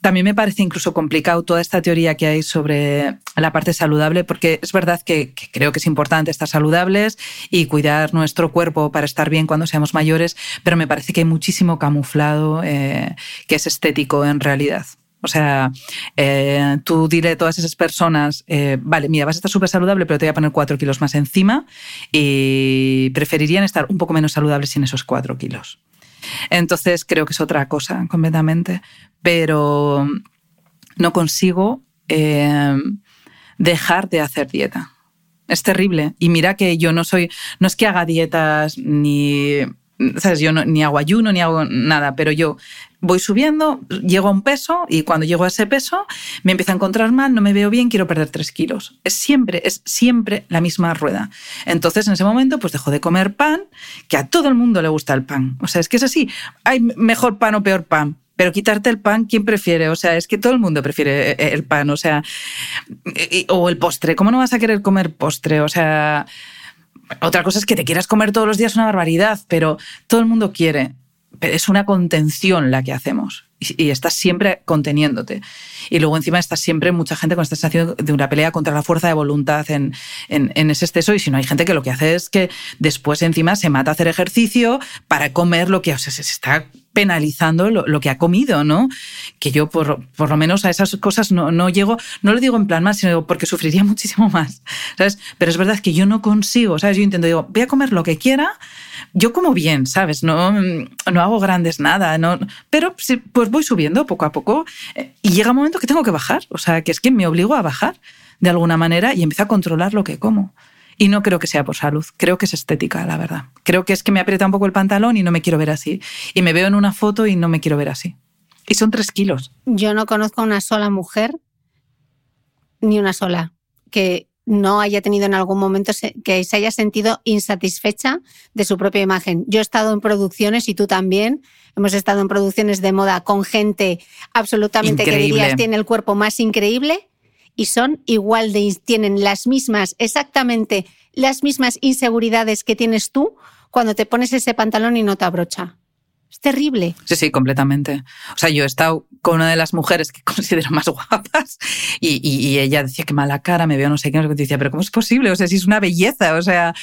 También me parece incluso complicado toda esta teoría que hay sobre la parte saludable, porque es verdad que, creo que es importante estar saludables y cuidar nuestro cuerpo para estar bien cuando seamos mayores, pero me parece que hay muchísimo camuflado eh, que es estético en realidad. O sea, eh, tú dile a todas esas personas, eh, vale, mira, vas a estar súper saludable, pero te voy a poner cuatro kilos más encima y preferirían estar un poco menos saludables sin esos cuatro kilos. Entonces creo que es otra cosa completamente, pero no consigo eh, dejar de hacer dieta. Es terrible. Y mira que yo no soy, no es que haga dietas ni ¿sabes? Yo ni hago ayuno, ni hago nada, pero yo voy subiendo, llego a un peso y cuando llego a ese peso me empiezo a encontrar mal, no me veo bien, quiero perder tres kilos. Es siempre, es siempre la misma rueda. Entonces en ese momento pues dejo de comer pan, que a todo el mundo le gusta el pan. O sea, es que es así. Hay mejor pan o peor pan. Pero quitarte el pan, ¿quién prefiere? O sea, es que todo el mundo prefiere eh, el pan, o sea, o el postre. ¿Cómo no vas a querer comer postre? O sea, otra cosa es que te quieras comer todos los días una barbaridad, pero todo el mundo quiere. Pero es una contención la que hacemos y, estás siempre conteniéndote. Y luego encima estás siempre mucha gente con esta sensación de una pelea contra la fuerza de voluntad en, en, ese exceso. Y si no hay gente que lo que hace es que después encima se mata a hacer ejercicio para comer lo que o sea, se está penalizando lo, que ha comido, ¿no? Que yo por, por lo menos a esas cosas no, no, llego, no lo digo en plan más, sino porque sufriría muchísimo más, ¿sabes? Pero es verdad que yo no consigo, ¿sabes? Yo intento, digo, voy a comer lo que quiera, yo como bien, ¿sabes? No, no hago grandes nada, no, pero pues voy subiendo poco a poco eh, y llega un momento que tengo que bajar, o sea, que es que me obligo a bajar de alguna manera y empiezo a controlar lo que como. Y no creo que sea por salud, creo que es estética, la verdad. Creo que es que me aprieta un poco el pantalón y no me quiero ver así. Y me veo en una foto y no me quiero ver así. Y son tres kilos. Yo no conozco a una sola mujer, ni una sola, que no haya tenido en algún momento que se haya sentido insatisfecha de su propia imagen. Yo he estado en producciones y tú también. Hemos estado en producciones de moda con gente absolutamente que dirías tiene el cuerpo más increíble y son igual de tienen las mismas exactamente las mismas inseguridades que tienes tú cuando te pones ese pantalón y no te abrocha. Es terrible. Sí, sí, completamente. O sea, yo he estado con una de las mujeres que considero más guapas y, ella decía que mala cara, me veo no sé qué, no decía, pero ¿cómo es posible? O sea, si es una belleza, o sea,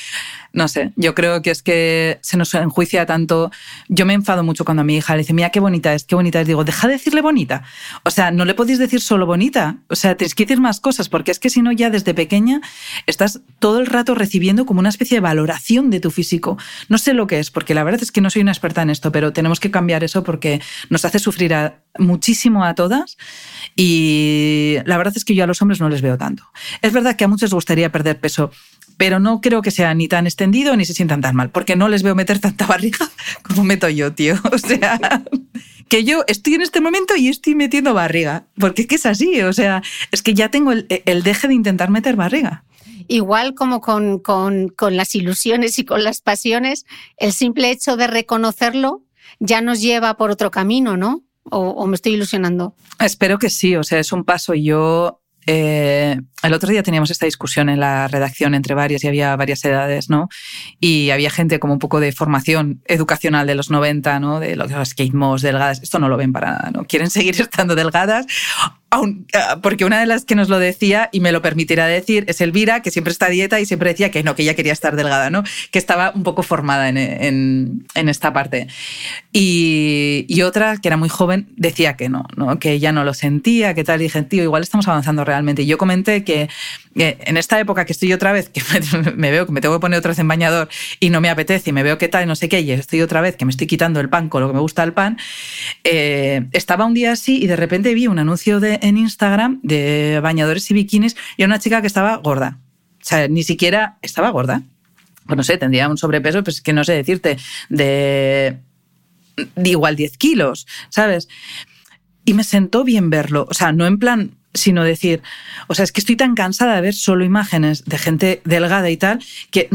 no sé, yo creo que es que se nos enjuicia tanto. Yo me enfado mucho cuando a mi hija le dice, mira qué bonita es, qué bonita es. Digo, deja de decirle bonita. O sea, no le podéis decir solo bonita. O sea, tienes que decir más cosas, porque es que si no, ya desde pequeña estás todo el rato recibiendo como una especie de valoración de tu físico. No sé lo que es, porque la verdad es que no soy una experta en esto, pero tenemos que cambiar eso porque nos hace sufrir muchísimo a todas y la verdad es que yo a los hombres no les veo tanto. Es verdad que a muchos les gustaría perder peso, pero no creo que sea ni tan extendido ni se sientan tan mal, porque no les veo meter tanta barriga como meto yo, tío. O sea, que yo estoy en este momento y estoy metiendo barriga, porque es que es así, o sea, es que ya tengo el, deje de intentar meter barriga. Igual como con, con, con las ilusiones y con las pasiones, el simple hecho de reconocerlo ya nos lleva por otro camino, ¿no? o, me estoy ilusionando? Espero que sí, o sea, es un paso. Yo eh, el otro día teníamos esta discusión en la redacción entre varias y había varias edades, ¿no? Y había gente como un poco de formación educacional de los 90, ¿no? De los skate delgadas. Esto no lo ven para nada, ¿no? Quieren seguir estando delgadas Ah, porque una de las que nos lo decía y me lo permitirá decir es Elvira, que siempre está dieta y siempre decía que no, que ella quería estar delgada, ¿no? Que estaba un poco formada en, esta parte. Y, otra, que era muy joven, decía que no, ¿no? Que ella no lo sentía, que tal. Y dije, tío, igual estamos avanzando realmente. Y yo comenté que en esta época que estoy otra vez, que me, veo que me tengo que poner otra vez en bañador y no me apetece y me veo que tal y no sé qué, y estoy otra vez que me estoy quitando el pan con lo que me gusta el pan, eh, estaba un día así y de repente vi un anuncio de, en Instagram de bañadores y bikinis y una chica que estaba gorda. O sea, ni siquiera estaba gorda. Pues no sé, tendría un sobrepeso, pues que no sé decirte, de, de igual 10 kilos, ¿sabes? Y me sentó bien verlo. O sea, no en plan sino decir, o sea, es que estoy tan cansada de ver solo imágenes de gente delgada y tal, que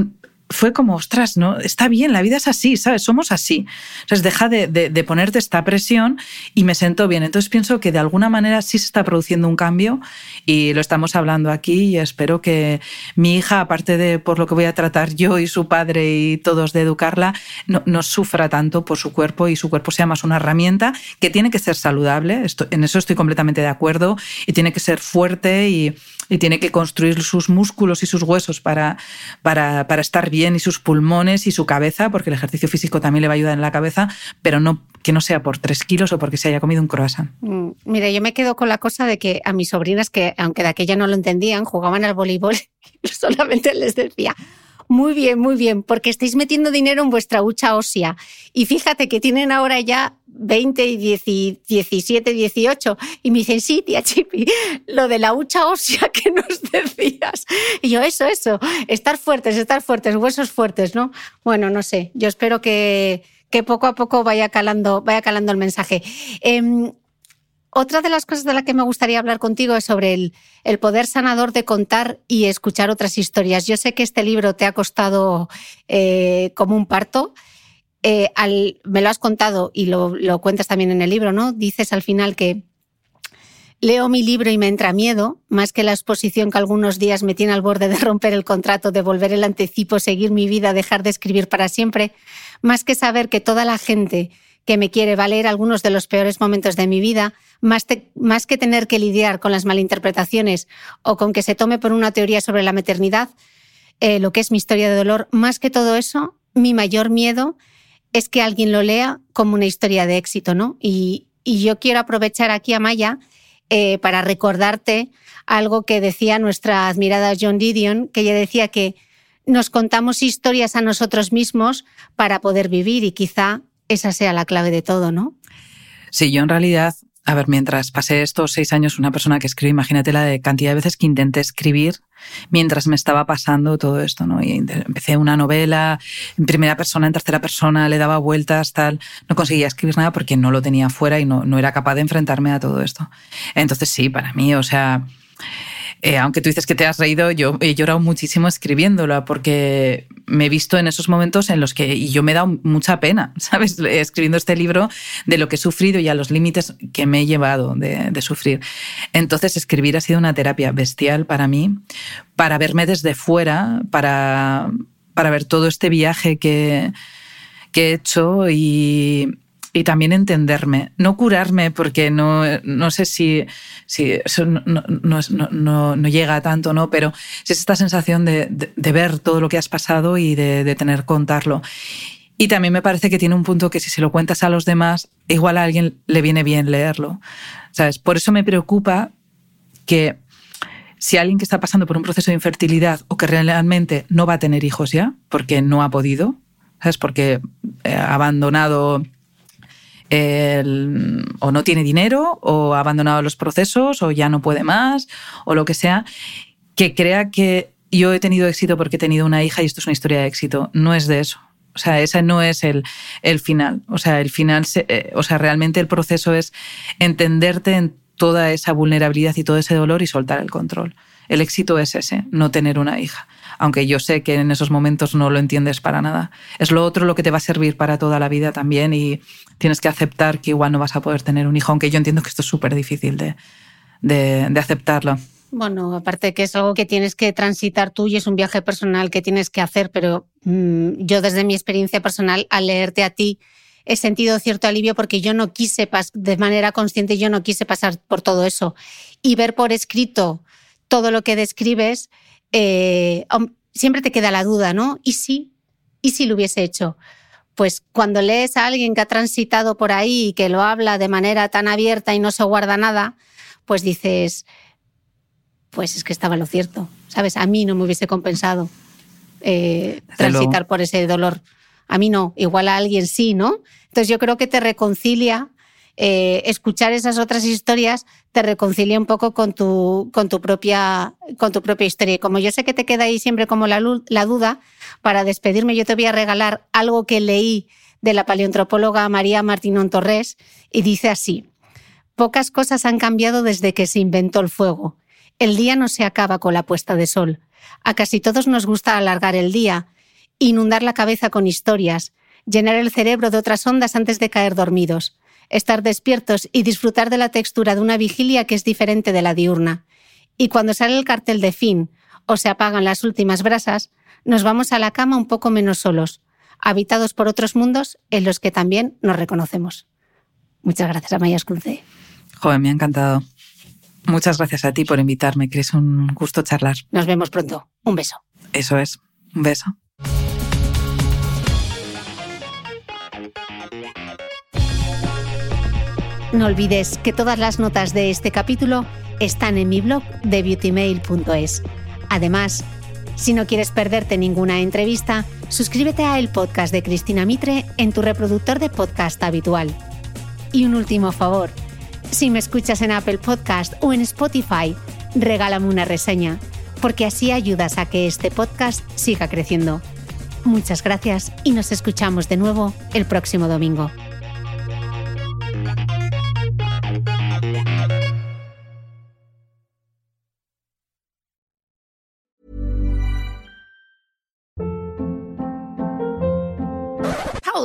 fue como, ostras, no, está bien, la vida es así, ¿sabes? Somos así. Entonces deja de, de, ponerte esta presión y me sentó bien. Entonces pienso que de alguna manera sí se está produciendo un cambio y lo estamos hablando aquí y espero que mi hija, aparte de por lo que voy a tratar yo y su padre y todos de educarla, no, no sufra tanto por su cuerpo y su cuerpo sea más una herramienta que tiene que ser saludable. en eso estoy completamente de acuerdo y tiene que ser fuerte y, y tiene que construir sus músculos y sus huesos para, para, para, estar bien y sus pulmones y su cabeza, porque el ejercicio físico también le va a ayudar en la cabeza, pero no que no sea por tres kilos o porque se haya comido un croissant. Mm, mira, yo me quedo con la cosa de que a mis sobrinas, que aunque de aquella no lo entendían, jugaban al voleibol, solamente les decía, muy bien, muy bien, porque estáis metiendo dinero en vuestra hucha ósea. Y fíjate que tienen ahora ya 20 y 17, 18. Y me dicen, sí, tía Chipi, lo de la hucha ósea que nos decías. Y yo, eso, eso, estar fuertes, estar fuertes, huesos fuertes, ¿no? Bueno, no sé, yo espero que, que poco a poco vaya calando, vaya calando el mensaje. Em, otra de las cosas de las que me gustaría hablar contigo es sobre el, poder sanador de contar y escuchar otras historias. Yo sé que este libro te ha costado eh, como un parto. Eh, me lo has contado y lo, lo, cuentas también en el libro, ¿no? Dices al final que leo mi libro y me entra miedo, más que la exposición que algunos días me tiene al borde de romper el contrato, de volver el anticipo, seguir mi vida, dejar de escribir para siempre, más que saber que toda la gente que me quiere valer algunos de los peores momentos de mi vida, más, que tener que lidiar con las malinterpretaciones o con que se tome por una teoría sobre la maternidad, eh, lo que es mi historia de dolor, más que todo eso, mi mayor miedo es que alguien lo lea como una historia de éxito, ¿no? Y, yo quiero aprovechar aquí a Maya eh, para recordarte algo que decía nuestra admirada John Didion, que ella decía que nos contamos historias a nosotros mismos para poder vivir y quizá esa sea la clave de todo, ¿no? Sí, yo en realidad, a ver, mientras pasé estos seis años una persona que escribe, imagínate la cantidad de veces que intenté escribir mientras me estaba pasando todo esto, ¿no? Y empecé una novela en primera persona, en tercera persona, le daba vueltas, tal. No conseguía escribir nada porque no lo tenía fuera y no, no era capaz de enfrentarme a todo esto. Entonces sí, para mí, o sea, eh, aunque tú dices que te has reído, yo he llorado muchísimo escribiéndola porque me he visto en esos momentos en los que yo me he dado mucha pena, ¿sabes? Escribiendo este libro de lo que he sufrido y a los límites que me he llevado de, de sufrir. Entonces, escribir ha sido una terapia bestial para mí, para verme desde fuera, para, para ver todo este viaje que, que he hecho y, y también entenderme, no curarme porque no, no sé si, si eso no, no, no, no, llega a tanto, ¿no? Pero es esta sensación de, de, ver todo lo que has pasado y de, de tener contarlo. Y también me parece que tiene un punto que si se lo cuentas a los demás, igual a alguien le viene bien leerlo. ¿Sabes? Por eso me preocupa que si alguien que está pasando por un proceso de infertilidad o que realmente no va a tener hijos ya, porque no ha podido, ¿sabes? Porque ha abandonado o no tiene dinero o ha abandonado los procesos o ya no puede más o lo que sea, que crea que yo he tenido éxito porque he tenido una hija y esto es una historia de éxito. No es de eso. O sea, ese no es el, el final. O sea, el final, eh, o sea, realmente el proceso es entenderte en toda esa vulnerabilidad y todo ese dolor y soltar el control. El éxito es ese, no tener una hija aunque yo sé que en esos momentos no lo entiendes para nada. Es lo otro lo que te va a servir para toda la vida también y tienes que aceptar que igual no vas a poder tener un hijo, aunque yo entiendo que esto es súper difícil de, de, aceptarlo. Bueno, aparte que es algo que tienes que transitar tú y es un viaje personal que tienes que hacer, pero mm, yo desde mi experiencia personal, al leerte a ti, he sentido cierto alivio porque yo no quise, de manera consciente, yo no quise pasar por todo eso. Y ver por escrito todo lo que describes eh, siempre te queda la duda, ¿no? ¿Y si? ¿Y si lo hubiese hecho? Pues cuando lees a alguien que ha transitado por ahí y que lo habla de manera tan abierta y no se guarda nada, pues dices, pues es que estaba lo cierto, ¿sabes? A mí no me hubiese compensado eh, transitar por ese dolor. A mí no, igual a alguien sí, ¿no? Entonces yo creo que te reconcilia eh, escuchar esas otras historias te reconcilia un poco con tu, propia, historia. Y como yo sé que te queda ahí siempre como la, duda, para despedirme yo te voy a regalar algo que leí de la paleontropóloga María Martínón Torres y dice así, pocas cosas han cambiado desde que se inventó el fuego. El día no se acaba con la puesta de sol. A casi todos nos gusta alargar el día inundar la cabeza con historias, llenar el cerebro de otras ondas antes de caer dormidos, estar despiertos y disfrutar de la textura de una vigilia que es diferente de la diurna. Y cuando sale el cartel de fin o se apagan las últimas brasas, nos vamos a la cama un poco menos solos, habitados por otros mundos en los que también nos reconocemos. Muchas gracias, Amaya Escunce. Joder, me ha encantado. Muchas gracias a ti por invitarme, que es un gusto charlar. Nos vemos pronto. Un beso. Eso es. Un beso. No olvides que todas las notas de este capítulo están en mi blog de beautymail.es. Además, si no quieres perderte ninguna entrevista, suscríbete a el podcast de Cristina Mitre en tu reproductor de podcast habitual. Y un último favor, si me escuchas en Apple Podcast o en Spotify, regálame una reseña, porque así ayudas a que este podcast siga creciendo. Muchas gracias y nos escuchamos de nuevo el próximo domingo.